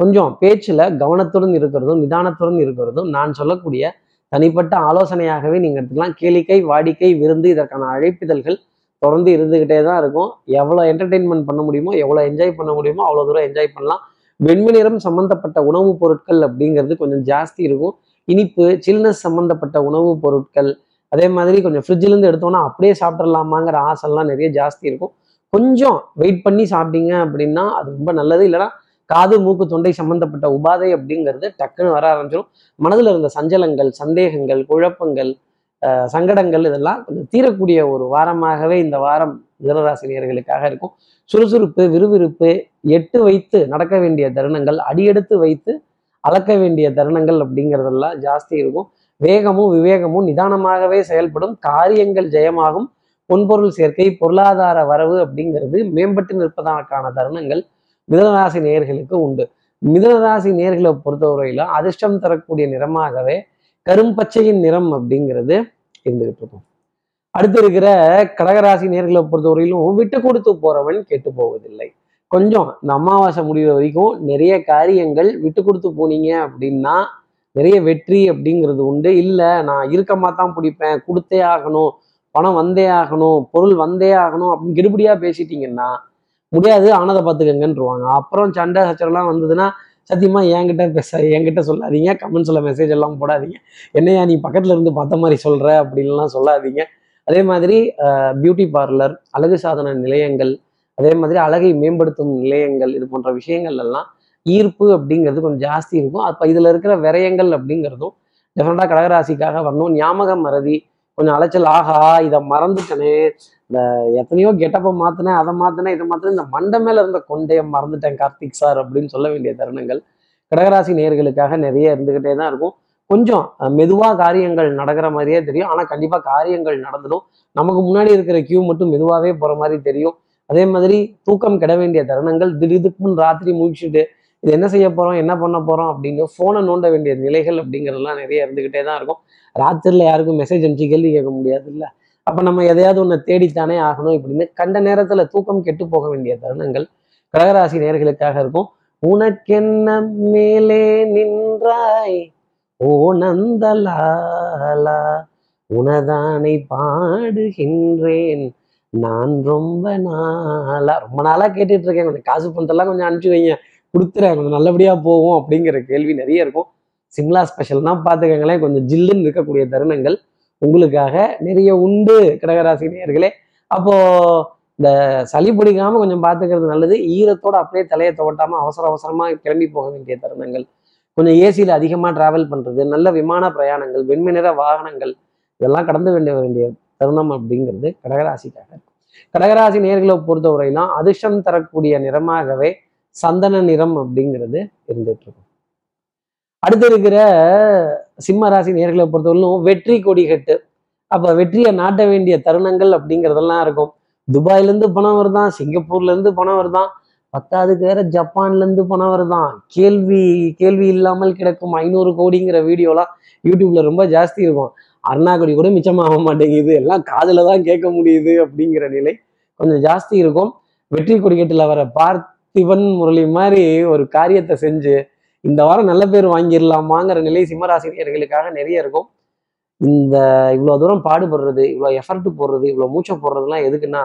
கொஞ்சம் பேச்சில் கவனத்துடன் இருக்கிறதும் நிதானத்துடன் இருக்கிறதும் நான் சொல்லக்கூடிய தனிப்பட்ட ஆலோசனையாகவே நீங்கள் எடுத்துக்கலாம். கேளிக்கை வாடிக்கை விருந்து இதற்கான அழைப்பிதழ்கள் தொடர்ந்து இருந்துகிட்டே தான் இருக்கும். எவ்வளோ என்டர்டெயின்மெண்ட் பண்ண முடியுமோ எவ்வளோ என்ஜாய் பண்ண முடியுமோ அவ்வளோ தூரம் என்ஜாய் பண்ணலாம். வெண்மை நிறம் சம்மந்தப்பட்ட உணவுப் பொருட்கள் அப்படிங்கிறது கொஞ்சம் ஜாஸ்தி இருக்கும். இனிப்பு சில்னஸ் சம்மந்தப்பட்ட உணவுப் பொருட்கள் அதே மாதிரி கொஞ்சம் ஃப்ரிட்ஜ்லேருந்து எடுத்தோன்னா அப்படியே சாப்பிட்றலாமாங்கிற ஆசைலாம் நிறைய ஜாஸ்தி இருக்கும். கொஞ்சம் வெயிட் பண்ணி சாப்பிட்டீங்க அப்படின்னா அது ரொம்ப நல்லது. இல்லைன்னா காது மூக்கு தொண்டை சம்பந்தப்பட்ட உபாதை அப்படிங்கிறது டக்குன்னு வர ஆரம்பிச்சிடும் மனதில் இருந்த சஞ்சலங்கள் சந்தேகங்கள் குழப்பங்கள் சங்கடங்கள் இதெல்லாம் கொஞ்சம் தீரக்கூடிய ஒரு வாரமாகவே இந்த வாரம் மிதனராசினியர்களுக்காக இருக்கும். சுறுசுறுப்பு விறுவிறுப்பு எட்டு வைத்து நடக்க வேண்டிய தருணங்கள் அடியெடுத்து வைத்து அளக்க வேண்டிய தருணங்கள் அப்படிங்கிறதெல்லாம் ஜாஸ்தி இருக்கும். வேகமும் விவேகமும் நிதானமாகவே செயல்படும் காரியங்கள் ஜெயமாகும். பொன்பொருள் சேர்க்கை பொருளாதார வரவு அப்படிங்கிறது மேம்பட்டு நிற்பதற்கான தருணங்கள் மிதனராசி நேர்களுக்கு உண்டு. மிதனராசி நேர்களை பொறுத்தவரையிலும் அதிர்ஷ்டம் தரக்கூடிய நிறமாகவே கரும்பச்சையின் நிறம் அப்படிங்கிறது இருந்துகிட்டு இருக்கும். அடுத்து இருக்கிற கடகராசி நேர்களை பொறுத்தவரையிலும் விட்டு கொடுத்து போறவன் கெட்டு போவதில்லை. கொஞ்சம் இந்த அமாவாசை முடிகிற வரைக்கும் நிறைய காரியங்கள் விட்டு கொடுத்து போனீங்க அப்படின்னா நிறைய வெற்றி அப்படிங்கிறது உண்டு. இல்லை நான் இருக்கமா தான் பிடிப்பேன். கொடுத்தே ஆகணும். பணம் வந்தே ஆகணும். பொருள் வந்தே ஆகணும் அப்படின்னு கெடுபடியா பேசிட்டீங்கன்னா முடியாது. ஆனதை பார்த்துக்கங்கன்றுவாங்க. அப்புறம் சண்டை சச்சரவுலாம் வந்ததுன்னா சத்தியமா என்கிட்ட பேச என்கிட்ட சொல்லாதீங்க. கமெண்ட்ஸில் மெசேஜ் எல்லாம் போடாதீங்க. என்னையா நீ பக்கத்துல இருந்து பார்த்த மாதிரி சொல்ற அப்படின்லாம் சொல்லாதீங்க. அதே மாதிரி பியூட்டி பார்லர் அழகு சாதன நிலையங்கள் அதே மாதிரி அழகை மேம்படுத்தும் நிலையங்கள் இது போன்ற விஷயங்கள் எல்லாம் ஈர்ப்பு அப்படிங்கிறது கொஞ்சம் ஜாஸ்தி இருக்கும். அப்போ இதுல இருக்கிற விரயங்கள் அப்படிங்கிறதும் டெஃபினட்டாக கடகராசிக்காக வரணும். ஞாபக மறதி கொஞ்சம் அலைச்சல் ஆகா இதை மறந்துட்டனே இந்த எத்தனையோ கெட்டப்பை மாத்தினேன் அதை மாத்தினேன் இதை மாற்றினேன் இந்த மண்டை மேல இருந்த கொண்டையை மறந்துட்டேன் கார்த்திக் சார் அப்படின்னு சொல்ல வேண்டிய தருணங்கள் கடகராசி நேர்களுக்காக நிறைய இருந்துக்கிட்டே தான் இருக்கும். கொஞ்சம் மெதுவாக காரியங்கள் நடக்கிற மாதிரியே தெரியும். ஆனால் கண்டிப்பாக காரியங்கள் நடந்துடும். நமக்கு முன்னாடி இருக்கிற கியூ மட்டும் மெதுவாகவே போகிற மாதிரி தெரியும். அதே மாதிரி தூக்கம் கெட வேண்டிய தருணங்கள் திடீர்னு ராத்திரி முடிச்சுட்டு இது என்ன செய்ய போறோம் என்ன பண்ண போறோம் அப்படின்னு ஃபோனை நோண்ட வேண்டிய நிலைகள் அப்படிங்கிறதெல்லாம் நிறைய இருந்துக்கிட்டே தான் இருக்கும். ராத்திரில யாருக்கும் மெசேஜ் அனுப்பிச்சு கேள்வி கேட்க முடியாது இல்ல அப்ப நம்ம எதையாவது ஒன்று தேடித்தானே ஆகணும் இப்படின்னு கண்ட நேரத்துல தூக்கம் கெட்டு போக வேண்டிய தருணங்கள் கடகராசி நேர்களுக்காக இருக்கும். உனக்கென்ன மேலே நின்றாய்? ஓ நந்தலாலா உனதானை பாடுகின்றேன். நான் ரொம்ப நாளா ரொம்ப நாளா கேட்டுட்டு இருக்கேன். கொஞ்சம் காசு பணத்தெல்லாம் கொஞ்சம் அனுப்பிச்சு வைங்க. கொடுத்துறேன் கொஞ்சம் நல்லபடியா போகும் அப்படிங்கிற கேள்வி நிறைய இருக்கும். சிம்லா ஸ்பெஷல்னா பார்த்துக்கங்களேன் கொஞ்சம் ஜில்லுன்னு இருக்கக்கூடிய தருணங்கள் உங்களுக்காக நிறைய உண்டு கடகராசி நேயர்களே. அப்போ இந்த சளி பிடிக்காம கொஞ்சம் பார்த்துக்கிறது நல்லது. ஈரத்தோட அப்படியே தலையை துவட்டாம அவசர அவசரமா கிளம்பி போக வேண்டிய தருணங்கள். கொஞ்சம் ஏசியில் அதிகமாக டிராவல் பண்றது நல்ல விமான பிரயாணங்கள் வெண்மை நிற வாகனங்கள் இதெல்லாம் கடந்து வேண்டிய வேண்டிய தருணம் அப்படிங்கிறது கடகராசிக்காக இருக்கும். கடகராசி நேர்களை பொறுத்தவரையிலும் அதிர்ஷ்டம் தரக்கூடிய நிறமாகவே சந்தன நிறம் அப்படிங்கிறது இருந்துட்டு இருக்கும் அடுத்து இருக்கிற சிம்ம ராசி நேர்களை பொறுத்தவரையிலும் வெற்றி கொடிகட்டு அப்போ வெற்றியை நாட்ட வேண்டிய தருணங்கள் அப்படிங்கிறதெல்லாம் இருக்கும். துபாயிலேருந்து பணம் வருதான் சிங்கப்பூர்ல இருந்து பணம் வருதான் பத்தாவதுக்கு வேற ஜப்பான்ல இருந்து பணம் வருதான். கேள்வி கேள்வி இல்லாமல் கிடக்கும் ஐநூறு கோடிங்கிற வீடியோலாம் யூடியூப்ல ரொம்ப ஜாஸ்தி இருக்கும். அருணா கோடி கூட மிச்சமாக மாட்டேங்குது. எல்லாம் காதில் தான் கேட்க முடியுது அப்படிங்கிற நிலை கொஞ்சம் ஜாஸ்தி இருக்கும். வெற்றி கொடிக்கட்டில் வர சிவன் முரளி மாதிரி ஒரு காரியத்தை செஞ்சு இந்த வாரம் நல்ல பேர் வாங்கிடலாமாங்கிற நிலை சிம்மராசினியர்களுக்காக நிறைய இருக்கும். இந்த இவ்வளோ தூரம் பாடுபடுறது இவ்வளோ எஃபர்ட் போடுறது இவ்வளோ மூச்சை போடுறதுலாம் எதுக்குன்னா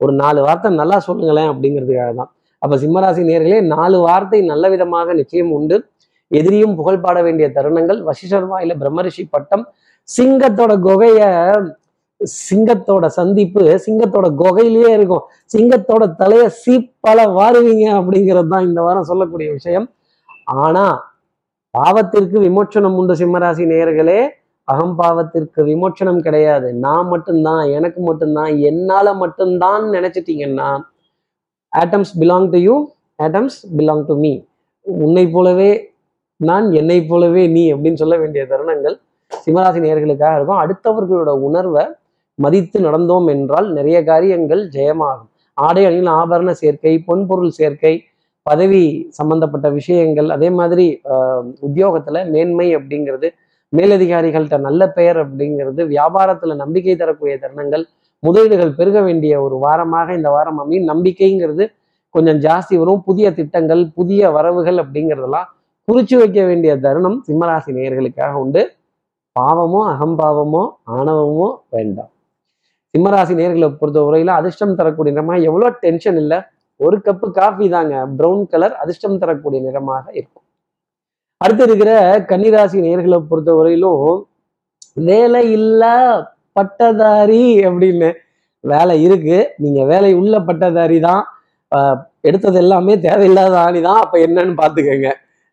ஒரு நாலு வார்த்தை நல்லா சொல்லுங்களேன் அப்படிங்கிறதுக்காக தான். அப்போ சிம்மராசி நேர்களே நாலு வார்த்தை நல்ல விதமாக நிச்சயம் உண்டு. எதிரியும் புகழ் பாட வேண்டிய தருணங்கள் வசிஷ்டர் வாயில பிரம்மரிஷி பட்டம் சிங்கத்தோட குகையை சிங்கத்தோட சந்திப்பு சிங்கத்தோட குகையிலேயே இருக்கும். சிங்கத்தோட தலைய சீப்பால வாருவீங்க அப்படிங்கிறது தான் இந்த வாரம் சொல்லக்கூடிய விஷயம். ஆனா பாவத்திற்கு விமோச்சனம் உண்டு சிம்மராசி நேயர்களே. அகம்பாவத்திற்கு விமோச்சனம் கிடையாது. நான் மட்டும்தான் எனக்கு மட்டும்தான் என்னால மட்டும்தான் நினைச்சிட்டீங்கன்னா atoms belong to you atoms belong to me உன்னை போலவே நான் என்னை போலவே நீ அப்படின்னு சொல்ல வேண்டிய தருணங்கள் சிம்மராசி நேயர்களுக்காக இருக்கும். அடுத்தவர்களோட உணர்வை மதித்து நடந்தோம் என்றால் நிறைய காரியங்கள் ஜெயமாகும். ஆடை அணியில் ஆபரண சேர்க்கை பொன்பொருள் சேர்க்கை பதவி சம்பந்தப்பட்ட விஷயங்கள் அதே மாதிரி ஆஹ், உத்தியோகத்துல மேன்மை அப்படிங்கிறது மேலதிகாரிகள்கிட்ட நல்ல பெயர் அப்படிங்கிறது வியாபாரத்துல நம்பிக்கை தரக்கூடிய தருணங்கள் முதலீடுகள் பெருக வேண்டிய ஒரு வாரமாக இந்த வாரம் அமையும். நம்பிக்கைங்கிறது கொஞ்சம் ஜாஸ்தி வரும். புதிய திட்டங்கள் புதிய வரவுகள் அப்படிங்கிறதெல்லாம் குறிச்சு வைக்க வேண்டிய தருணம் சிம்மராசி நேயர்களுக்காக உண்டு. பாவமோ அகம்பாவமோ ஆணவமோ வேண்டாம். சிம்மராசி நேர்களை பொறுத்த வரையில அதிர்ஷ்டம் தரக்கூடிய நிறமா எவ்வளோ டென்ஷன் இல்லை. ஒரு கப்பு காஃபி தாங்க. ப்ரௌன் கலர் அதிர்ஷ்டம் தரக்கூடிய நிறமாக இருக்கும். அடுத்து இருக்கிற கன்னிராசி நேர்களை பொறுத்த வரையிலும் வேலை இல்லை பட்டதாரி அப்படின்னு வேலை இருக்கு. நீங்க வேலை உள்ள பட்டதாரி தான். எடுத்தது எல்லாமே தேவையில்லாத ஆணி தான். அப்ப என்னன்னு பாத்துக்கங்க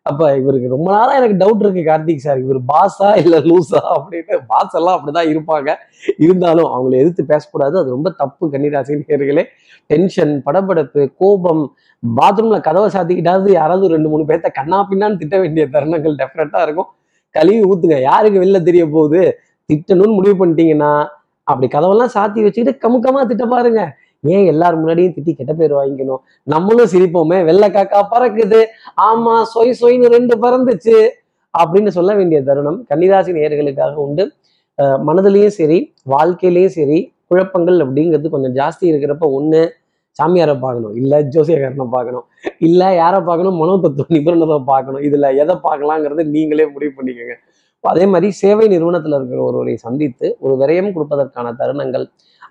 அப்ப இவருக்கு ரொம்ப நாளா எனக்கு டவுட் இருக்கு கார்த்திக் சார் இவர் பாஸா இல்ல லூஸா அப்படின்னு. பாஸ் எல்லாம் அப்படிதான் இருப்பாங்க. இருந்தாலும் அவங்களை எதிர்த்து பேசக்கூடாது. அது ரொம்ப தப்பு கன்னிராசி நேர்களே. டென்ஷன் படபடப்பு கோபம் பாத்ரூம்ல கதவை சாத்திக்கிட்டாவது யாராவது ரெண்டு மூணு பேர்த்த கண்ணா பின்னான்னு திட்ட வேண்டிய தருணங்கள் டெஃபினட்டா இருக்கும். கழுவி ஊத்துங்க. யாருக்கு வெளில தெரிய போகுது? திட்டணும்னு முடிவு பண்ணிட்டீங்கன்னா அப்படி கதவெல்லாம் சாத்தி வச்சுக்கிட்டு கமுக்கமா திட்ட பாருங்க. ஏன் எல்லார் முன்னாடியும் திட்டி கெட்ட பேர் வாங்கிக்கணும்? நம்மளும் சிரிப்போமே. வெள்ளை காக்கா பறக்குது. ஆமா சொய் சொய்னு ரெண்டு பறந்துச்சு. அப்படின்னு சொல்ல வேண்டிய தருணம் கன்னிராசி நேயர்களுக்காக உண்டு. மனதிலையும் சரி வாழ்க்கையிலையும் சரி குழப்பங்கள் அப்படிங்கிறது கொஞ்சம் ஜாஸ்தி இருக்கிறப்ப ஒண்ணு சாமியாரை பார்க்கணும். இல்ல ஜோசியக்காரனை பார்க்கணும். இல்ல யாரை பார்க்கணும்? மனோதத்துவ நிபுணரை பார்க்கணும். இதுல எதை பார்க்கலாங்கிறத நீங்களே முடிவு பண்ணிக்கோங்க. அதே மாதிரி சேவை நிறுவனத்தில் இருக்கிற ஒருவரை சந்தித்து ஒரு விரயம் கொடுப்பதற்கான தருணங்கள்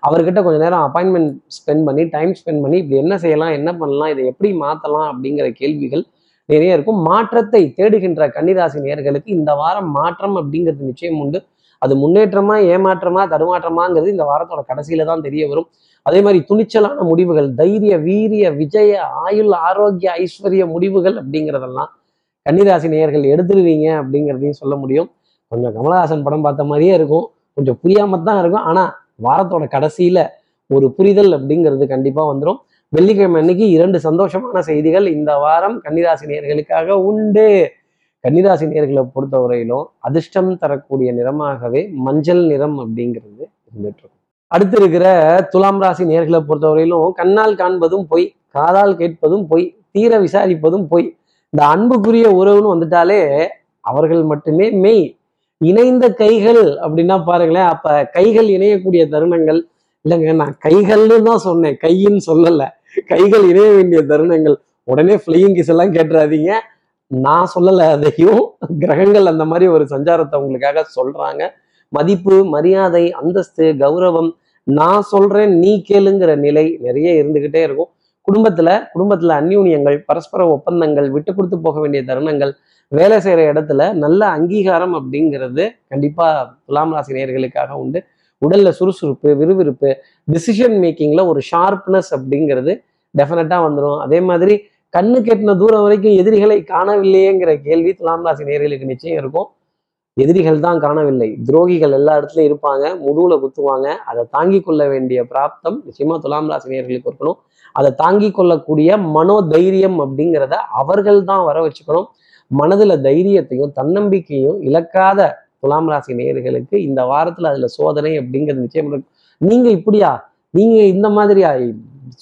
அவர்கிட்ட கொஞ்ச நேரம் அப்பாயின்மெண்ட் ஸ்பெண்ட் பண்ணி டைம் ஸ்பெண்ட் பண்ணி இப்படி என்ன செய்யலாம் என்ன பண்ணலாம் இதை எப்படி மாத்தலாம் அப்படிங்கிற கேள்விகள் நிறைய இருக்கும். மாற்றத்தை தேடுகின்ற கன்னிராசி நேயர்களுக்கு இந்த வாரம் மாற்றம் அப்படிங்கிறது நிச்சயம் உண்டு. அது முன்னேற்றமா ஏமாற்றமா தடுமாற்றமாங்கிறது இந்த வாரத்தோட கடைசியில தான் தெரிய வரும். அதே மாதிரி துணிச்சலான முடிவுகள் தைரிய வீரிய விஜய ஆயுள் ஆரோக்கிய ஐஸ்வர்ய முடிவுகள் அப்படிங்கிறதெல்லாம் கன்னிராசி நேயர்கள் எடுத்துருவீங்க அப்படிங்கிறதையும் சொல்ல முடியும். கொஞ்சம் கமலஹாசன் படம் பார்த்த மாதிரியே இருக்கும். கொஞ்சம் புரியாம தான் இருக்கும். ஆனால் வாரத்தோட கடைசியில் ஒரு புரிதல் அப்படிங்கிறது கண்டிப்பாக வந்துடும் வெள்ளிக்கிழமை அன்னைக்கு இரண்டு சந்தோஷமான செய்திகள் இந்த வாரம் கன்னிராசி நேர்களுக்காக உண்டு. கன்னிராசி நேர்களை பொறுத்தவரையிலும் அதிர்ஷ்டம் தரக்கூடிய நிறமாகவே மஞ்சள் நிறம் அப்படிங்கிறது இருந்துட்டு இருக்கும். அடுத்து இருக்கிற துலாம் ராசி நேர்களை பொறுத்தவரையிலும் கண்ணால் காண்பதும் பொய் காதால் கேட்பதும் பொய் தீர விசாரிப்பதும் பொய். இந்த அன்புக்குரிய உறவுன்னு வந்துட்டாலே அவர்கள் மட்டுமே மெய். இணைந்த கைகள் அப்படின்னா பாருங்களேன் அப்ப கைகள் இணையக்கூடிய தருணங்கள் இல்லைங்க நான் கைகள்னு தான் சொன்னேன் கையின்னு சொல்லல. கைகள் இணைய வேண்டிய தருணங்கள். உடனே ஃப்ளையிங் கிஸ் எல்லாம் கேட்டுறாதீங்க. நான் சொல்லலை அதையும் கிரகங்கள் அந்த மாதிரி ஒரு சஞ்சாரத்தை உங்களுக்காக சொல்றாங்க. மதிப்பு மரியாதை அந்தஸ்து கௌரவம் நான் சொல்றேன் நீ கேளுங்கிற நிலை நிறைய இருந்துகிட்டே இருக்கும். குடும்பத்துல குடும்பத்துல அந்யூன்யங்கள் பரஸ்பர ஒப்பந்தங்கள் விட்டு கொடுத்து போக வேண்டிய தருணங்கள் வேலை செய்யற இடத்துல நல்ல அங்கீகாரம் அப்படிங்கிறது கண்டிப்பா துலாம் ராசி நேர்களுக்காக உண்டு. உடல்ல சுறுசுறுப்பு விறுவிறுப்பு டிசிஷன் மேக்கிங்ல ஒரு ஷார்ப்னஸ் அப்படிங்கிறது டெஃபினட்டா வந்துடும் அதே மாதிரி கண்ணு கெட்டின தூரம் வரைக்கும் எதிரிகளை காணவில்லையேங்கிற கேள்வி துலாம் ராசி நேர்களுக்கு நிச்சயம் இருக்கும். எதிரிகள் தான் காணவில்லை. துரோகிகள் எல்லா இடத்துலையும் இருப்பாங்க. முதுகுல குத்துவாங்க. அதை தாங்கி கொள்ள வேண்டிய பிராப்தம் நிச்சயமா துலாம் ராசி நேர்களுக்கு இருக்கணும். அதை தாங்கி கொள்ளக்கூடிய மனோதைரியம் அப்படிங்கிறத அவர்கள் தான் வர வச்சுக்கணும். மனதுல தைரியத்தையும் தன்னம்பிக்கையும் இழக்காத துலாம் ராசி நேயர்களுக்கு இந்த வாரத்துல அதுல சோதனை அப்படிங்கிறது நிச்சயம் இருக்கும் நீங்க இப்படியா? நீங்க இந்த மாதிரியா?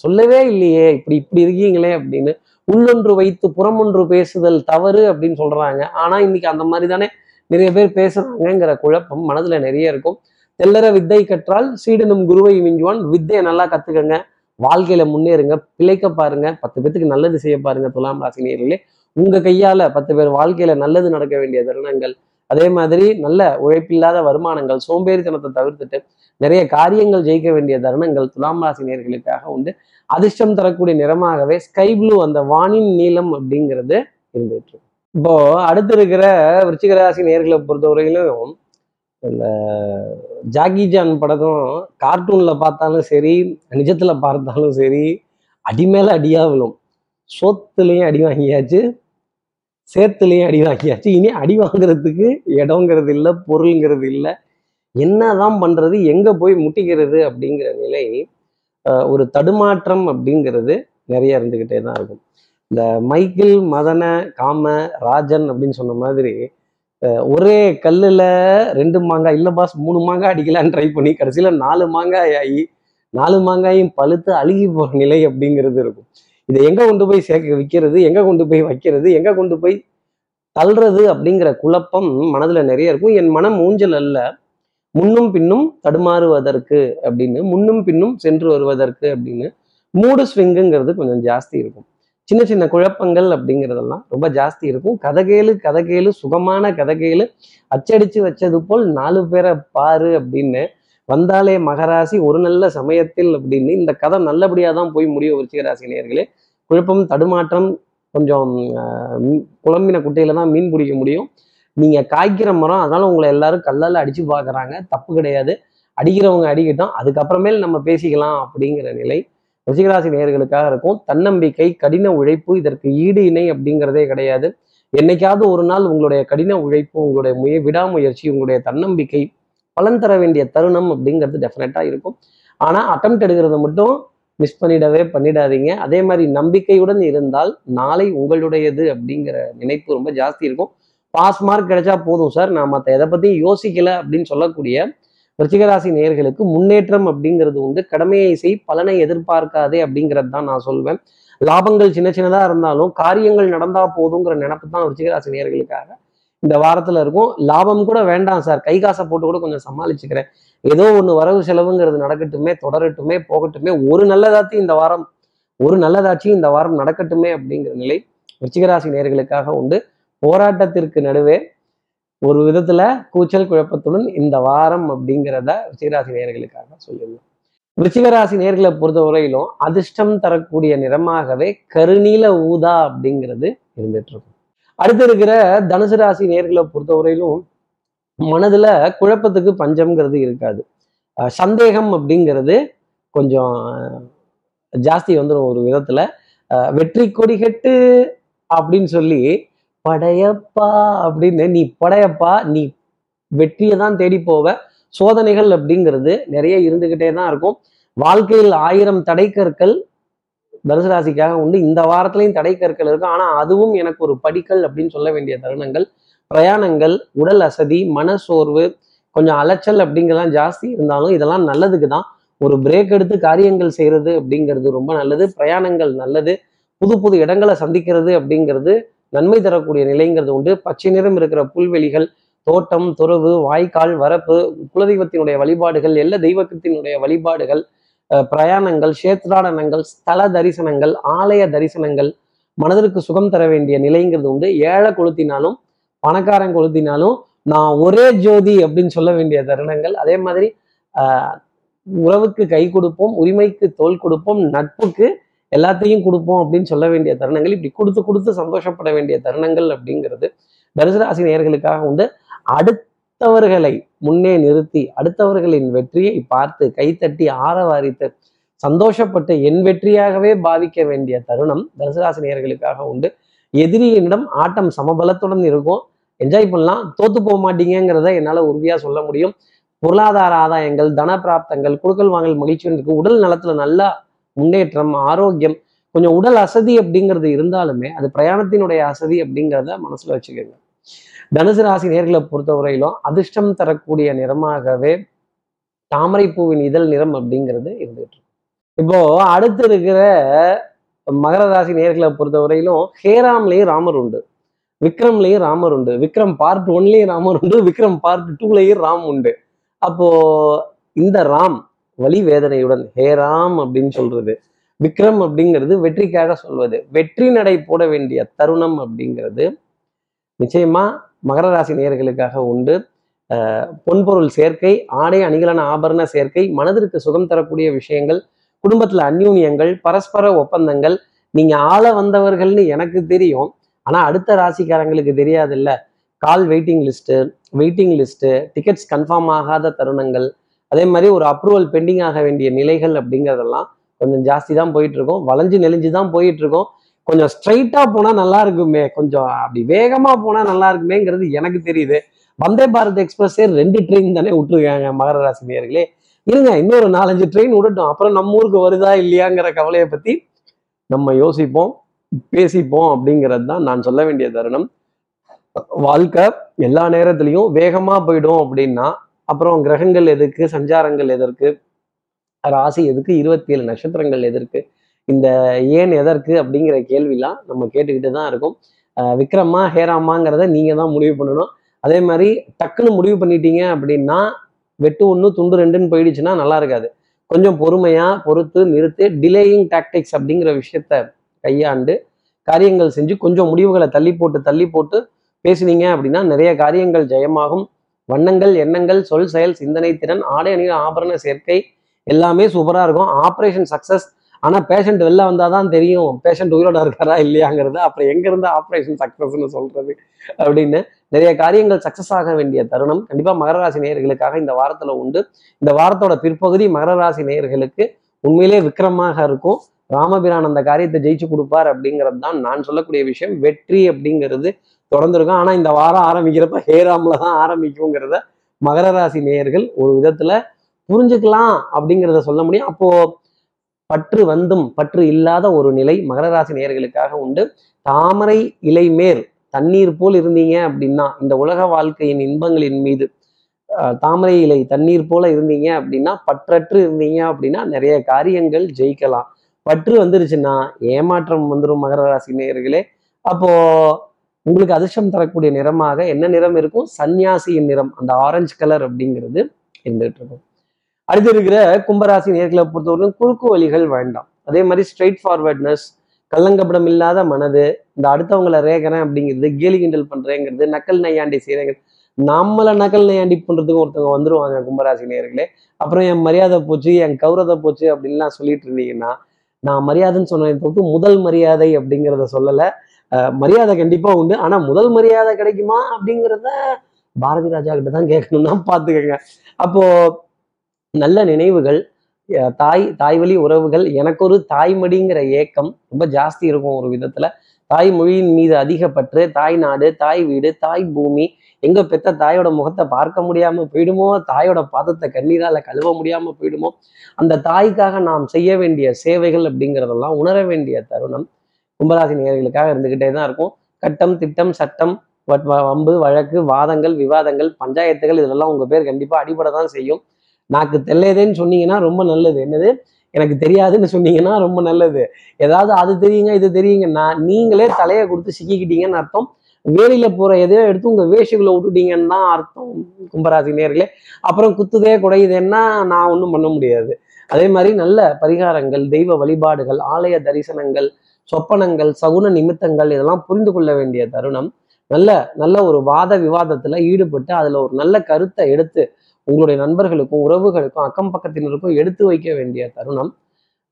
சொல்லவே இல்லையே. இப்படி இப்படி இருக்கீங்களே அப்படின்னு உள்ளொன்று வைத்து புறமொன்று பேசுதல் தவறு அப்படின்னு சொல்றாங்க. ஆனா இன்னைக்கு அந்த மாதிரி தானே நிறைய பேர் பேசுறாங்கிற குழப்பம் மனதுல நிறைய இருக்கும். தெல்லற வித்தை கற்றால் சீடனும் குருவை மிஞ்சுவான். வித்தையை நல்லா கத்துக்கங்க. வாழ்க்கையில முன்னேறுங்க பிழைக்க பாருங்க பத்து பேத்துக்கு நல்லது செய்ய பாருங்க துலாம் ராசினியர்களே உங்க கையால பத்து பேர் வாழ்க்கையில நல்லது நடக்க வேண்டிய தருணங்கள் அதே மாதிரி நல்ல உழைப்பில்லாத வருமானங்கள் சோம்பேறித்தனத்தை தவிர்த்துட்டு நிறைய காரியங்கள் ஜெயிக்க வேண்டிய தருணங்கள் துலாம் ராசி நேர்களுக்காக உண்டு அதிர்ஷ்டம் தரக்கூடிய நிறமாகவே ஸ்கை ப்ளூ அந்த வானின் நீளம் அப்படிங்கிறது இருந்துட்டு இருக்கு. இப்போ அடுத்து இருக்கிற விருச்சிக ராசி நேர்களை பொறுத்தவரையிலும் இந்த ஜாக்கி ஜான் படத்தும் கார்ட்டூனில் பார்த்தாலும் சரி நிஜத்தில் பார்த்தாலும் சரி அடி மேலே அடியாக விழும். சோத்துலேயும் அடி வாங்கியாச்சு சேத்துலேயும் அடி வாங்கியாச்சு. இனி அடி வாங்குறதுக்கு இடங்கிறது இல்லை பொருளுங்கிறது இல்லை. என்னதான் பண்ணுறது எங்கே போய் முட்டிக்கிறது அப்படிங்கிற நிலை ஒரு தடுமாற்றம் அப்படிங்கிறது நிறைய இருந்துக்கிட்டே தான் இருக்கும். இந்த மைக்கேல் மதன காம ராஜன் அப்படின்னு சொன்ன மாதிரி ஒரே கல்லில் ரெண்டு மாங்காய் இல்லை பாஸ் மூணு மாங்காய் அடிக்கலான்னு ட்ரை பண்ணி கடைசியில நாலு மாங்காய் ஆகி நாலு மாங்காயும் பழுத்து அழுகி போகிற நிலை அப்படிங்கிறது இருக்கும். இதை எங்கே கொண்டு போய் சேர்க்க விற்கிறது எங்கே கொண்டு போய் வைக்கிறது எங்கே கொண்டு போய் தள்ளுறது அப்படிங்கிற குழப்பம் மனதில் நிறைய இருக்கும். என் மனம் ஊஞ்சல் அல்ல. முன்னும் பின்னும் தடுமாறுவதற்கு அப்படின்னு முன்னும் பின்னும் சென்று வருவதற்கு அப்படின்னு மூடு ஸ்விங்குங்கிறது கொஞ்சம் ஜாஸ்தி இருக்கும். சின்ன சின்ன குழப்பங்கள் அப்படிங்கிறதெல்லாம் ரொம்ப ஜாஸ்தி இருக்கும். கதகேலு கதகேலு சுகமான கதகேலு அச்சடிச்சு வச்சது போல் நாலு பேரை பாரு அப்படின்னு வந்தாலே மகராசி ஒரு நல்ல சமயத்தில் அப்படின்னு இந்த கதை நல்லபடியாக தான் போய் முடியும் விருச்சிகராசி நேர்களே குழப்பம் தடுமாற்றம் கொஞ்சம் குழம்பின குட்டையில தான் மீன் பிடிக்க முடியும். நீங்க காய்க்கிற மரம் அதனால உங்களை எல்லாரும் கல்லால் அடிச்சு பார்க்கறாங்க தப்பு கிடையாது. அடிக்கிறவங்க அடிக்கட்டும். அதுக்கப்புறமேல் நம்ம பேசிக்கலாம் அப்படிங்கிற நிலை. ரிஷிகராசி நேர்களுக்காக இருக்கும். தன்னம்பிக்கை கடின உழைப்பு இதற்கு ஈடு இணை அப்படிங்கிறதே கிடையாது. என்னைக்காவது ஒரு நாள் உங்களுடைய கடின உழைப்பு உங்களுடைய முய விடாமுயற்சி உங்களுடைய தன்னம்பிக்கை பலன் தர வேண்டிய தருணம் அப்படிங்கிறது டெஃபினட்டாக இருக்கும். ஆனால் அட்டம் எடுக்கிறத மட்டும் மிஸ் பண்ணிடவே பண்ணிடாதீங்க. அதே மாதிரி நம்பிக்கையுடன் இருந்தால் நாளை உங்களுடையது அப்படிங்கிற நினைப்பு ரொம்ப ஜாஸ்தி இருக்கும். பாஸ் மார்க் கிடைச்சா போதும் சார். நான் மற்ற எதை பற்றியும் யோசிக்கல அப்படின்னு சொல்லக்கூடிய விருச்சிகராசி நேர்களுக்கு முன்னேற்றம் அப்படிங்கிறது உண்டு. கடமையை செய் பலனை எதிர்பார்க்காதே அப்படிங்கிறது தான் நான் சொல்வேன். லாபங்கள் சின்ன சின்னதாக இருந்தாலும் காரியங்கள் நடந்தா போதுங்கிற நினப்பு தான் விருச்சிகராசி நேயர்களுக்காக இந்த வாரத்துல இருக்கும். லாபம் கூட வேண்டாம் சார். கை காசை போட்டு கூட கொஞ்சம் சமாளிச்சுக்கிறேன். ஏதோ ஒன்று வரவு செலவுங்கிறது நடக்கட்டுமே தொடரட்டுமே போகட்டுமே ஒரு நல்லதாச்சு இந்த வாரம் ஒரு நல்லதாச்சு இந்த வாரம் நடக்கட்டுமே அப்படிங்கிற நிலை விருச்சிகராசி நேயர்களுக்காக உண்டு. போராட்டத்திற்கு நடுவே ஒரு விதத்துல கூச்சல் குழப்பத்துடன் இந்த வாரம் அப்படிங்கிறத விருச்சிகராசி நேயர்களுக்காக சொல்லியிருந்தோம். விருச்சிகராசி நேர்களை பொறுத்தவரையிலும் அதிர்ஷ்டம் தரக்கூடிய நிறமாகவே கருநீல ஊதா அப்படிங்கிறது இருந்துட்டு இருக்கும் அடுத்து இருக்கிற தனுசு ராசி நேர்களை பொறுத்தவரையிலும் மனதுல குழப்பத்துக்கு பஞ்சம்ங்கிறது இருக்காது. சந்தேகம் அப்படிங்கிறது கொஞ்சம் ஜாஸ்தி வந்துடும் ஒரு விதத்துல. வெற்றி கொடி கட்டு அப்படின்னு சொல்லி படையப்பா அப்படின்னு நீ படையப்பா நீ வெற்றியை தான் தேடி போவ. சோதனைகள் அப்படிங்கிறது நிறைய இருந்துகிட்டே தான் இருக்கும். வாழ்க்கையில் ஆயிரம் தடைக்கற்கள் தனுசு ராசிக்காக உண்டு. இந்த வாரத்திலையும் தடைக்கற்கள் இருக்கும் ஆனால் அதுவும் எனக்கு ஒரு படிக்கல் அப்படின்னு சொல்ல வேண்டிய தருணங்கள். பிரயாணங்கள் உடல் அசதி மன சோர்வு கொஞ்சம் அலைச்சல் அப்படிங்கிறதெல்லாம் ஜாஸ்தி இருந்தாலும் இதெல்லாம் நல்லதுக்கு தான். ஒரு பிரேக் எடுத்து காரியங்கள் செய்கிறது அப்படிங்கிறது ரொம்ப நல்லது. பிரயாணங்கள் நல்லது. புது புது இடங்களை சந்திக்கிறது அப்படிங்கிறது நன்மை தரக்கூடிய நிலைங்கிறது உண்டு. பச்சை நிறம் இருக்கிற புல்வெளிகள் தோட்டம் துறவு வாய்க்கால் வரப்பு குலதெய்வத்தினுடைய வழிபாடுகள் எல்லா தெய்வத்தினுடைய வழிபாடுகள் அஹ் பிரயாணங்கள் சேத்ராடனங்கள் ஸ்தல தரிசனங்கள் ஆலய தரிசனங்கள் மனதிற்கு சுகம் தர வேண்டிய நிலைங்கிறது உண்டு. ஏழை கொளுத்தினாலும் பணக்காரன் கொளுத்தினாலும் நான் ஒரே ஜோதி அப்படின்னு சொல்ல வேண்டிய தருணங்கள். அதே மாதிரி ஆஹ் உறவுக்கு கை கொடுப்போம் உரிமைக்கு தோல் கொடுப்போம் நட்புக்கு எல்லாத்தையும் கொடுப்போம் அப்படின்னு சொல்ல வேண்டிய தருணங்கள் இப்படி கொடுத்து கொடுத்து சந்தோஷப்பட வேண்டிய தருணங்கள் அப்படிங்கிறது தனுசு நேர்களுக்காக உண்டு. அடுத்தவர்களை முன்னே நிறுத்தி அடுத்தவர்களின் வெற்றியை பார்த்து கைத்தட்டி ஆரவாரித்து சந்தோஷப்பட்டு என் வெற்றியாகவே பாவிக்க வேண்டிய தருணம் தனுசு நேர்களுக்காக உண்டு. எதிரியினிடம் ஆட்டம் சமபலத்துடன் இருக்கும். என்ஜாய் பண்ணலாம். தோத்து போக மாட்டீங்கிறத என்னால் உறுதியாக சொல்ல முடியும். பொருளாதார ஆதாயங்கள் தன பிராப்தங்கள் குடுக்கல் வாங்கல் மகிழ்ச்சி இருக்கு. உடல் நலத்துல நல்லா முன்னேற்றம் ஆரோக்கியம் கொஞ்சம் உடல் அசதி அப்படிங்கிறது இருந்தாலுமே அது பிரயாணத்தினுடைய அசதி அப்படிங்கிறத மனசுல வச்சுக்கோங்க. தனுசு ராசி நேர்களை பொறுத்தவரையிலும் அதிர்ஷ்டம் தரக்கூடிய நிறமாகவே தாமரை பூவின் இதழ் நிறம் அப்படிங்கிறது இருந்துட்டு இப்போ அடுத்து இருக்கிற மகர ராசி நேர்களை பொறுத்தவரையிலும் ஹேராம்லேயும் ராமர் உண்டு விக்ரம்லயும் ராமர் உண்டு விக்ரம் பார்ட் ஒன்லேயும் ராமர் உண்டு விக்ரம் பார்ட் டூலேயும் ராம் உண்டு. அப்போ இந்த ராம் வலி வேதனையுடன் ஹே ராம் அப்படின்னு சொல்றது. விக்ரம் அப்படிங்கிறது வெற்றிக்காக சொல்வது. வெற்றி நடை போட வேண்டிய தருணம் அப்படிங்கிறது நிச்சயமா மகர ராசி நேர்களுக்காக உண்டு. பொன்பொருள் சேர்க்கை ஆடை அணிகலன ஆபரண சேர்க்கை மனதிற்கு சுகம் தரக்கூடிய விஷயங்கள் குடும்பத்துல அந்யூன்யங்கள் பரஸ்பர ஒப்பந்தங்கள். நீங்க ஆள வந்தவர்கள்னு எனக்கு தெரியும். ஆனா அடுத்த ராசிக்காரங்களுக்கு தெரியாதுல்ல. Call waiting list waiting list tickets confirm ஆகாத தருணங்கள் அதே மாதிரி ஒரு அப்ரூவல் பெண்டிங் ஆக வேண்டிய நிலைகள் அப்படிங்கிறதெல்லாம் கொஞ்சம் ஜாஸ்தி தான் போயிட்டு இருக்கோம் வளைஞ்சு நெளிஞ்சு தான் போயிட்டு இருக்கும் கொஞ்சம் ஸ்ட்ரைட்டா போனா நல்லா இருக்குமே கொஞ்சம் அப்படி வேகமா போனா நல்லா இருக்குமேங்கிறது எனக்கு தெரியுது. வந்தே பாரத் எக்ஸ்பிரஸே ரெண்டு ட்ரெயின் தானே விட்டுருக்காங்க மகர ராசி நேர்களே இருங்க இன்னொரு நாலஞ்சு ட்ரெயின் விடட்டும். அப்புறம் நம்ம ஊருக்கு வருதா இல்லையாங்கிற கவலையை பத்தி நம்ம யோசிப்போம் பேசிப்போம் அப்படிங்கிறது தான் நான் சொல்ல வேண்டிய தருணம். வாழ்க்கை எல்லா நேரத்துலையும் வேகமா போயிடும் அப்படின்னா அப்புறம் கிரகங்கள் எதுக்கு சஞ்சாரங்கள் எதற்கு ராசி எதுக்கு இருபத்தி ஏழு நட்சத்திரங்கள் எதற்கு இந்த ஏன் எதற்கு அப்படிங்கிற கேள்விலாம் நம்ம கேட்டுக்கிட்டு தான் இருக்கும். விக்ரமா ஹேராமாங்கிறத நீங்கள் தான் முடிவு பண்ணணும். அதே மாதிரி டக்குன்னு முடிவு பண்ணிட்டீங்க அப்படின்னா வெட்டு ஒன்று துண்டு ரெண்டுன்னு போயிடுச்சுன்னா நல்லா இருக்காது. கொஞ்சம் பொறுமையாக பொறுத்து நிறுத்து டிலேயிங் டாக்டிக்ஸ் அப்படிங்கிற விஷயத்த கையாண்டு காரியங்கள் செஞ்சு கொஞ்சம் முடிவுகளை தள்ளி போட்டு தள்ளி போட்டு பேசுனீங்க அப்படின்னா நிறைய காரியங்கள் ஜெயமாகும். வண்ணங்கள் எண்ணங்கள் சொல் செயல் சிந்தனை திறன் ஆடை அணிகள் ஆபரண சேர்க்கை எல்லாமே சூப்பரா இருக்கும். ஆப்ரேஷன் சக்ஸஸ் ஆனால் பேஷண்ட் வெளில வந்தாதான் தெரியும். பேஷண்ட் உயிரோட இருக்காரா இல்லையாங்கிறது. அப்புறம் எங்கேருந்து ஆப்ரேஷன் சக்ஸஸ்ன்னு சொல்றது அப்படின்னு. நிறைய காரியங்கள் சக்ஸஸ் ஆக வேண்டிய தருணம். கண்டிப்பா மகர ராசி நேயர்களுக்காக இந்த வாரத்துல உண்டு. இந்த வாரத்தோட பிற்பகுதி மகர ராசி நேயர்களுக்கு உண்மையிலே விக்ரமாக இருக்கும். ராமபிரான் அந்த காரியத்தை ஜெயிச்சு கொடுப்பார் அப்படிங்கிறது தான் நான் சொல்லக்கூடிய விஷயம். வெற்றி அப்படிங்கிறது தொடர்ந்துருக்கும். ஆனால் இந்த வாரம் ஆரம்பிக்கிறப்ப ஹேராமில் தான் ஆரம்பிக்குங்கிறத மகர ராசி நேயர்கள் ஒரு விதத்தில் புரிஞ்சுக்கலாம் அப்படிங்கிறத சொல்ல முடியும். அப்போ பற்று வந்தும் பற்று இல்லாத ஒரு நிலை மகர ராசி நேயர்களுக்காக உண்டு. தாமரை இலை மேல் தண்ணீர் போல் இருந்தீங்க அப்படின்னா இந்த உலக வாழ்க்கையின் இன்பங்களின் மீது தாமரை இலை தண்ணீர் போல இருந்தீங்க அப்படின்னா பற்றற்று இருந்தீங்க அப்படின்னா நிறைய காரியங்கள் ஜெயிக்கலாம். பற்று வந்துருச்சுன்னா ஏமாற்றம் வந்துடும் மகர ராசி நேயர்களே. அப்போ உங்களுக்கு அதிர்ஷ்டம் தரக்கூடிய நிறமாக என்ன நிறம் இருக்கும்? சன்னியாசியின் நிறம் அந்த ஆரஞ்சு கலர் அப்படிங்கிறது இருந்துகிட்டு இருக்கும். அடுத்து இருக்கிற கும்பராசி நேர்களை பொறுத்தவரைக்கும் குறுக்கு வழிகள் வேண்டாம். அதே மாதிரி ஸ்ட்ரெயிட் ஃபார்வர்ட்னஸ் கள்ளங்கப்படம் இல்லாத மனது இந்த அடுத்தவங்களை ரேகிறேன் அப்படிங்கிறது கேலி கிண்டல் பண்றேங்கிறது நக்கல் நையாண்டி செய்யறேங்கிறது நம்மளை நக்கல் நையாண்டி பண்றதுக்கு ஒருத்தவங்க வந்துருவாங்க கும்பராசி நேர்களே. அப்புறம் என் மரியாதை போச்சு என் கௌரவத்தை போச்சு அப்படின்லாம் சொல்லிட்டு இருந்தீங்கன்னா நான் மரியாதைன்னு சொன்னதை தவிர்த்து முதல் மரியாதை அப்படிங்கிறத சொல்லலை. மரியாதை கண்டிப்பா உண்டு. ஆனா முதல் மரியாதை கிடைக்குமா அப்படிங்கிறத பாரதி ராஜா கிட்ட தான் கேட்கணும்னா பாத்துக்கோங்க அப்போ நல்ல நினைவுகள் தாய் தாய் வழி உறவுகள் எனக்கு ஒரு தாய்மடிங்கிற ஏக்கம் ரொம்ப ஜாஸ்தி இருக்கும் ஒரு விதத்துல. தாய்மொழியின் மீது அதிகப்பற்று தாய் நாடு தாய் வீடு தாய் பூமி எங்க பெத்த தாயோட முகத்தை பார்க்க முடியாம போயிடுமோ தாயோட பாதத்தை கண்ணீரால கழுவ முடியாம போயிடுமோ அந்த தாய்க்காக நாம் செய்ய வேண்டிய சேவைகள் அப்படிங்கிறதெல்லாம் உணர வேண்டிய தருணம். கும்பராசி நேர்களுக்காக இருந்துக்கிட்டே தான் இருக்கும். கட்டம் திட்டம் சட்டம் வட்- வ- வம்பு வழக்கு வாதங்கள் விவாதங்கள் பஞ்சாயத்துகள் இதெல்லாம் உங்கள் பேர் கண்டிப்பாக அடிபட தான் செய்யும். நாக்கு தெல்லையதேன்னு சொன்னீங்கன்னா ரொம்ப நல்லது. என்னது? எனக்கு தெரியாதுன்னு சொன்னீங்கன்னா ரொம்ப நல்லது. ஏதாவது அது தெரியுங்க இது தெரியுங்கன்னா நீங்களே தலையை கொடுத்து சிக்கிக்கிட்டீங்கன்னு அர்த்தம். வேலியில போற எதையோ எடுத்து உங்க வேஷுக்குள்ள விட்டுட்டீங்கன்னு தான் அர்த்தம் கும்பராசி நேர்களே அப்புறம் குத்துதே குடையுதேன்னா நான் ஒன்றும் பண்ண முடியாது. அதே மாதிரி நல்ல பரிகாரங்கள் தெய்வ வழிபாடுகள் ஆலய தரிசனங்கள் சொப்பனங்கள் சகுன நிமித்தங்கள் இதெல்லாம் புரிந்து கொள்ள வேண்டிய தருணம். நல்ல நல்ல ஒரு வாத விவாதத்துல ஈடுபட்டு அதுல ஒரு நல்ல கருத்தை எடுத்து உங்களுடைய நண்பர்களுக்கும் உறவுகளுக்கும் அக்கம் பக்கத்தினருக்கும் எடுத்து வைக்க வேண்டிய தருணம்.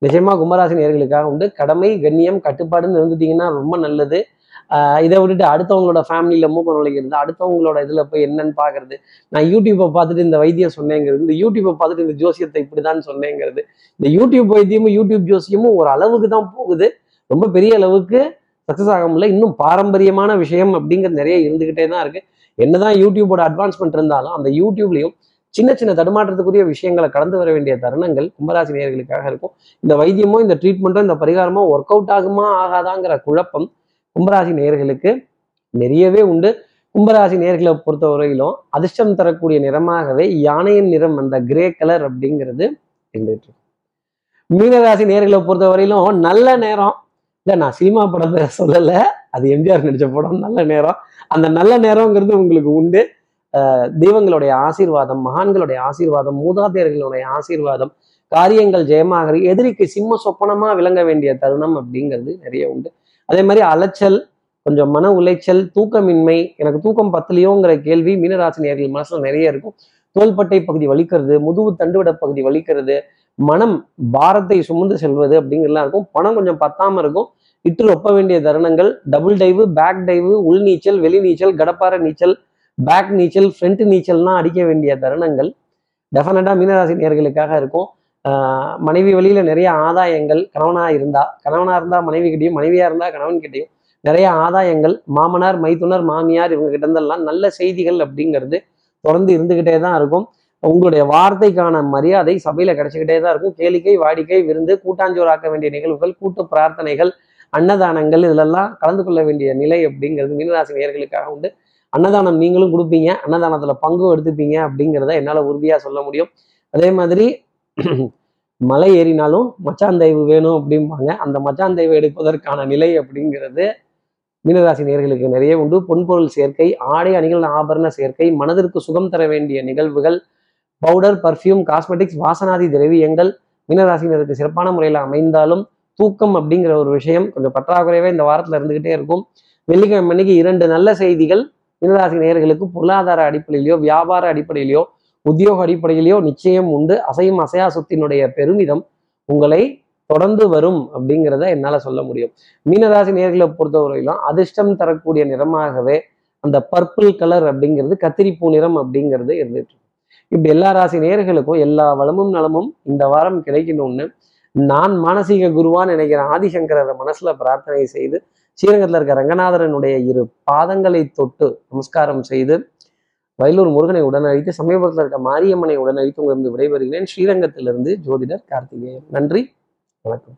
நிஜமா கும்பராசி நேர்களுக்காக உண்டு. கடமை கண்ணியம் கட்டுப்பாடுன்னு இருந்துட்டீங்கன்னா ரொம்ப நல்லது. ஆஹ் இதை விட்டுட்டு அடுத்தவங்களோட ஃபேமிலியில மூக்க நுழைக்கிறது அடுத்தவங்களோட இதுல போய் என்னன்னு பாக்குறது. நான் யூடியூப்பை பார்த்துட்டு இந்த வைத்தியம் சொன்னேங்கிறது இந்த யூடியூப்பை பார்த்துட்டு இந்த ஜோசியத்தை இப்படிதான் சொன்னேங்கிறது. இந்த யூடியூப் வைத்தியமும் யூடியூப் ஜோசியமும் ஒரு அளவுக்கு தான் போகுது. ரொம்ப பெரிய அளவுக்கு சக்ஸஸ் ஆக முடியல. இன்னும் பாரம்பரியமான விஷயம் அப்படிங்கிறது நிறைய இருந்துகிட்டே தான் இருக்கு. என்னதான் யூடியூபோட அட்வான்ஸ்மெண்ட் இருந்தாலும் அந்த யூடியூப்லையும் சின்ன சின்ன தடுமாற்றத்துக்குரிய விஷயங்களை கடந்து வர வேண்டிய தருணங்கள் கும்பராசி நேர்களுக்காக இருக்கும். இந்த வைத்தியமோ இந்த ட்ரீட்மெண்ட்டோ இந்த பரிகாரமோ ஒர்க் அவுட் ஆகுமா ஆகாதாங்கிற குழப்பம் கும்பராசி நேர்களுக்கு நிறையவே உண்டு. கும்பராசி நேர்களை பொறுத்த வரையிலும் அதிர்ஷ்டம் தரக்கூடிய நிறமாகவே யானையின் நிறம் அந்த கிரே கலர் அப்படிங்கிறது இருந்துட்டு மீனராசி நேர்களை பொறுத்த வரையிலும் நல்ல நேரம். இல்லை நான் சினிமா படத்தை சொல்லலை. அது எம்ஜிஆர் நடித்த படம். நல்ல நேரம். அந்த நல்ல நேரம்ங்கிறது உங்களுக்கு உண்டு. தெய்வங்களுடைய ஆசீர்வாதம் மகான்களுடைய ஆசீர்வாதம் மூதாதையர்களுடைய ஆசீர்வாதம் காரியங்கள் ஜெயமாக எதிரிக்கு சிம்ம சொப்பனமா விளங்க வேண்டிய தருணம் அப்படிங்கிறது நிறைய உண்டு. அதே மாதிரி அலைச்சல் கொஞ்சம் மன உளைச்சல் தூக்கமின்மை. எனக்கு தூக்கம் பத்தலையோங்கிற கேள்வி மீனராசினியர்கள் மனசில் நிறைய இருக்கும். தோள்பட்டை பகுதி வலிக்கிறது முதுகு தண்டுவிட பகுதி வலிக்கிறது மனம் பாரத்தை சுமந்து செல்வது அப்படிங்கிறதுலாம் இருக்கும். பணம் கொஞ்சம் பத்தாம இருக்கும். இட்டு ஒப்ப வேண்டிய தருணங்கள் டபுள் டைவு பேக் டைவு உள் நீச்சல் வெளி நீச்சல் கடப்பார நீச்சல் பேக் நீச்சல் ஃப்ரண்ட் நீச்சல்லாம் அடிக்க வேண்டிய தருணங்கள். டெஃபினட்டா மீனராசி நேர்களுக்காக இருக்கும். மனைவி வழியில நிறைய ஆதாயங்கள் கணவனா இருந்தா கணவனா இருந்தா மனைவி கிட்டையும் மனைவியா இருந்தா கணவன் கிட்டயும் நிறைய ஆதாயங்கள். மாமனார் மைத்துனர் மாமியார் இவங்க கிட்ட இருந்தெல்லாம் நல்ல செய்திகள் அப்படிங்கிறது தொடர்ந்து இருந்துகிட்டே தான் இருக்கும். உங்களுடைய வார்த்தைக்கான மரியாதை சபையில கிடைச்சிக்கிட்டே தான் இருக்கும். கேளிக்கை வாடிக்கை விருந்து கூட்டாஞ்சோறாக்க வேண்டிய நிகழ்வுகள் கூட்டு பிரார்த்தனைகள் அன்னதானங்கள் இதுலெல்லாம் கலந்து கொள்ள வேண்டிய நிலை அப்படிங்கிறது மீனராசி நேயர்களுக்காக உண்டு. அன்னதானம் நீங்களும் கொடுப்பீங்க. அன்னதானத்துல பங்கும் எடுத்துப்பீங்க அப்படிங்கிறத என்னால உறுதியா சொல்ல முடியும். அதே மாதிரி மலை ஏறினாலும் மச்சாந்தயவு வேணும் அப்படிம்பாங்க. அந்த மச்சாந்தயவு எடுப்பதற்கான நிலை அப்படிங்கிறது மீனராசி நேர்களுக்கு நிறைய உண்டு. பொன்பொருள் சேர்க்கை ஆடை அணிகள் ஆபரண சேர்க்கை மனதிற்கு சுகம் தர வேண்டிய நிகழ்வுகள் பவுடர் பர்ஃப்யூம் காஸ்மெட்டிக்ஸ் வாசனாதி திரவியங்கள் மீனராசினருக்கு சிறப்பான முறையில் அமைந்தாலும் தூக்கம் அப்படிங்கிற ஒரு விஷயம் கொஞ்சம் பற்றாக்குறையவே இந்த வாரத்தில் இருந்துகிட்டே இருக்கும். வெள்ளிக்கிழமை அன்னைக்கு இரண்டு நல்ல செய்திகள். மீனராசி நேர்களுக்கு பொருளாதார அடிப்படையிலையோ வியாபார அடிப்படையிலையோ உத்தியோக அடிப்படையிலையோ நிச்சயம் உண்டு. அசையும் அசையா சொத்தினுடைய பெருமிதம் உங்களை தொடர்ந்து வரும் அப்படிங்கிறத என்னால சொல்ல முடியும். மீனராசி நேர்களை பொறுத்தவரையிலும் அதிர்ஷ்டம் தரக்கூடிய நிறமாகவே அந்த பர்பிள் கலர் அப்படிங்கிறது கத்திரிப்பூ நிறம் அப்படிங்கிறது இருந்துட்டு இப்படி எல்லா ராசி நேர்களுக்கும் எல்லா வளமும் நலமும் இந்த வாரம் கிடைக்கணும்னு நான் மானசீக குருவான்னு நினைக்கிற ஆதிசங்கரரை மனசுல பிரார்த்தனை செய்து ஸ்ரீரங்கத்தில் இருக்க ரங்கநாதரனுடைய இரு பாதங்களை தொட்டு நமஸ்காரம் செய்து வயலூர் முருகனை உடனழித்து சமயபுரத்தில் இருக்க மாரியம்மனை உடனழித்து உங்களிருந்து விடைபெறுகிறேன். ஸ்ரீரங்கத்திலிருந்து ஜோதிடர் கார்த்திகேயன். நன்றி. வணக்கம்.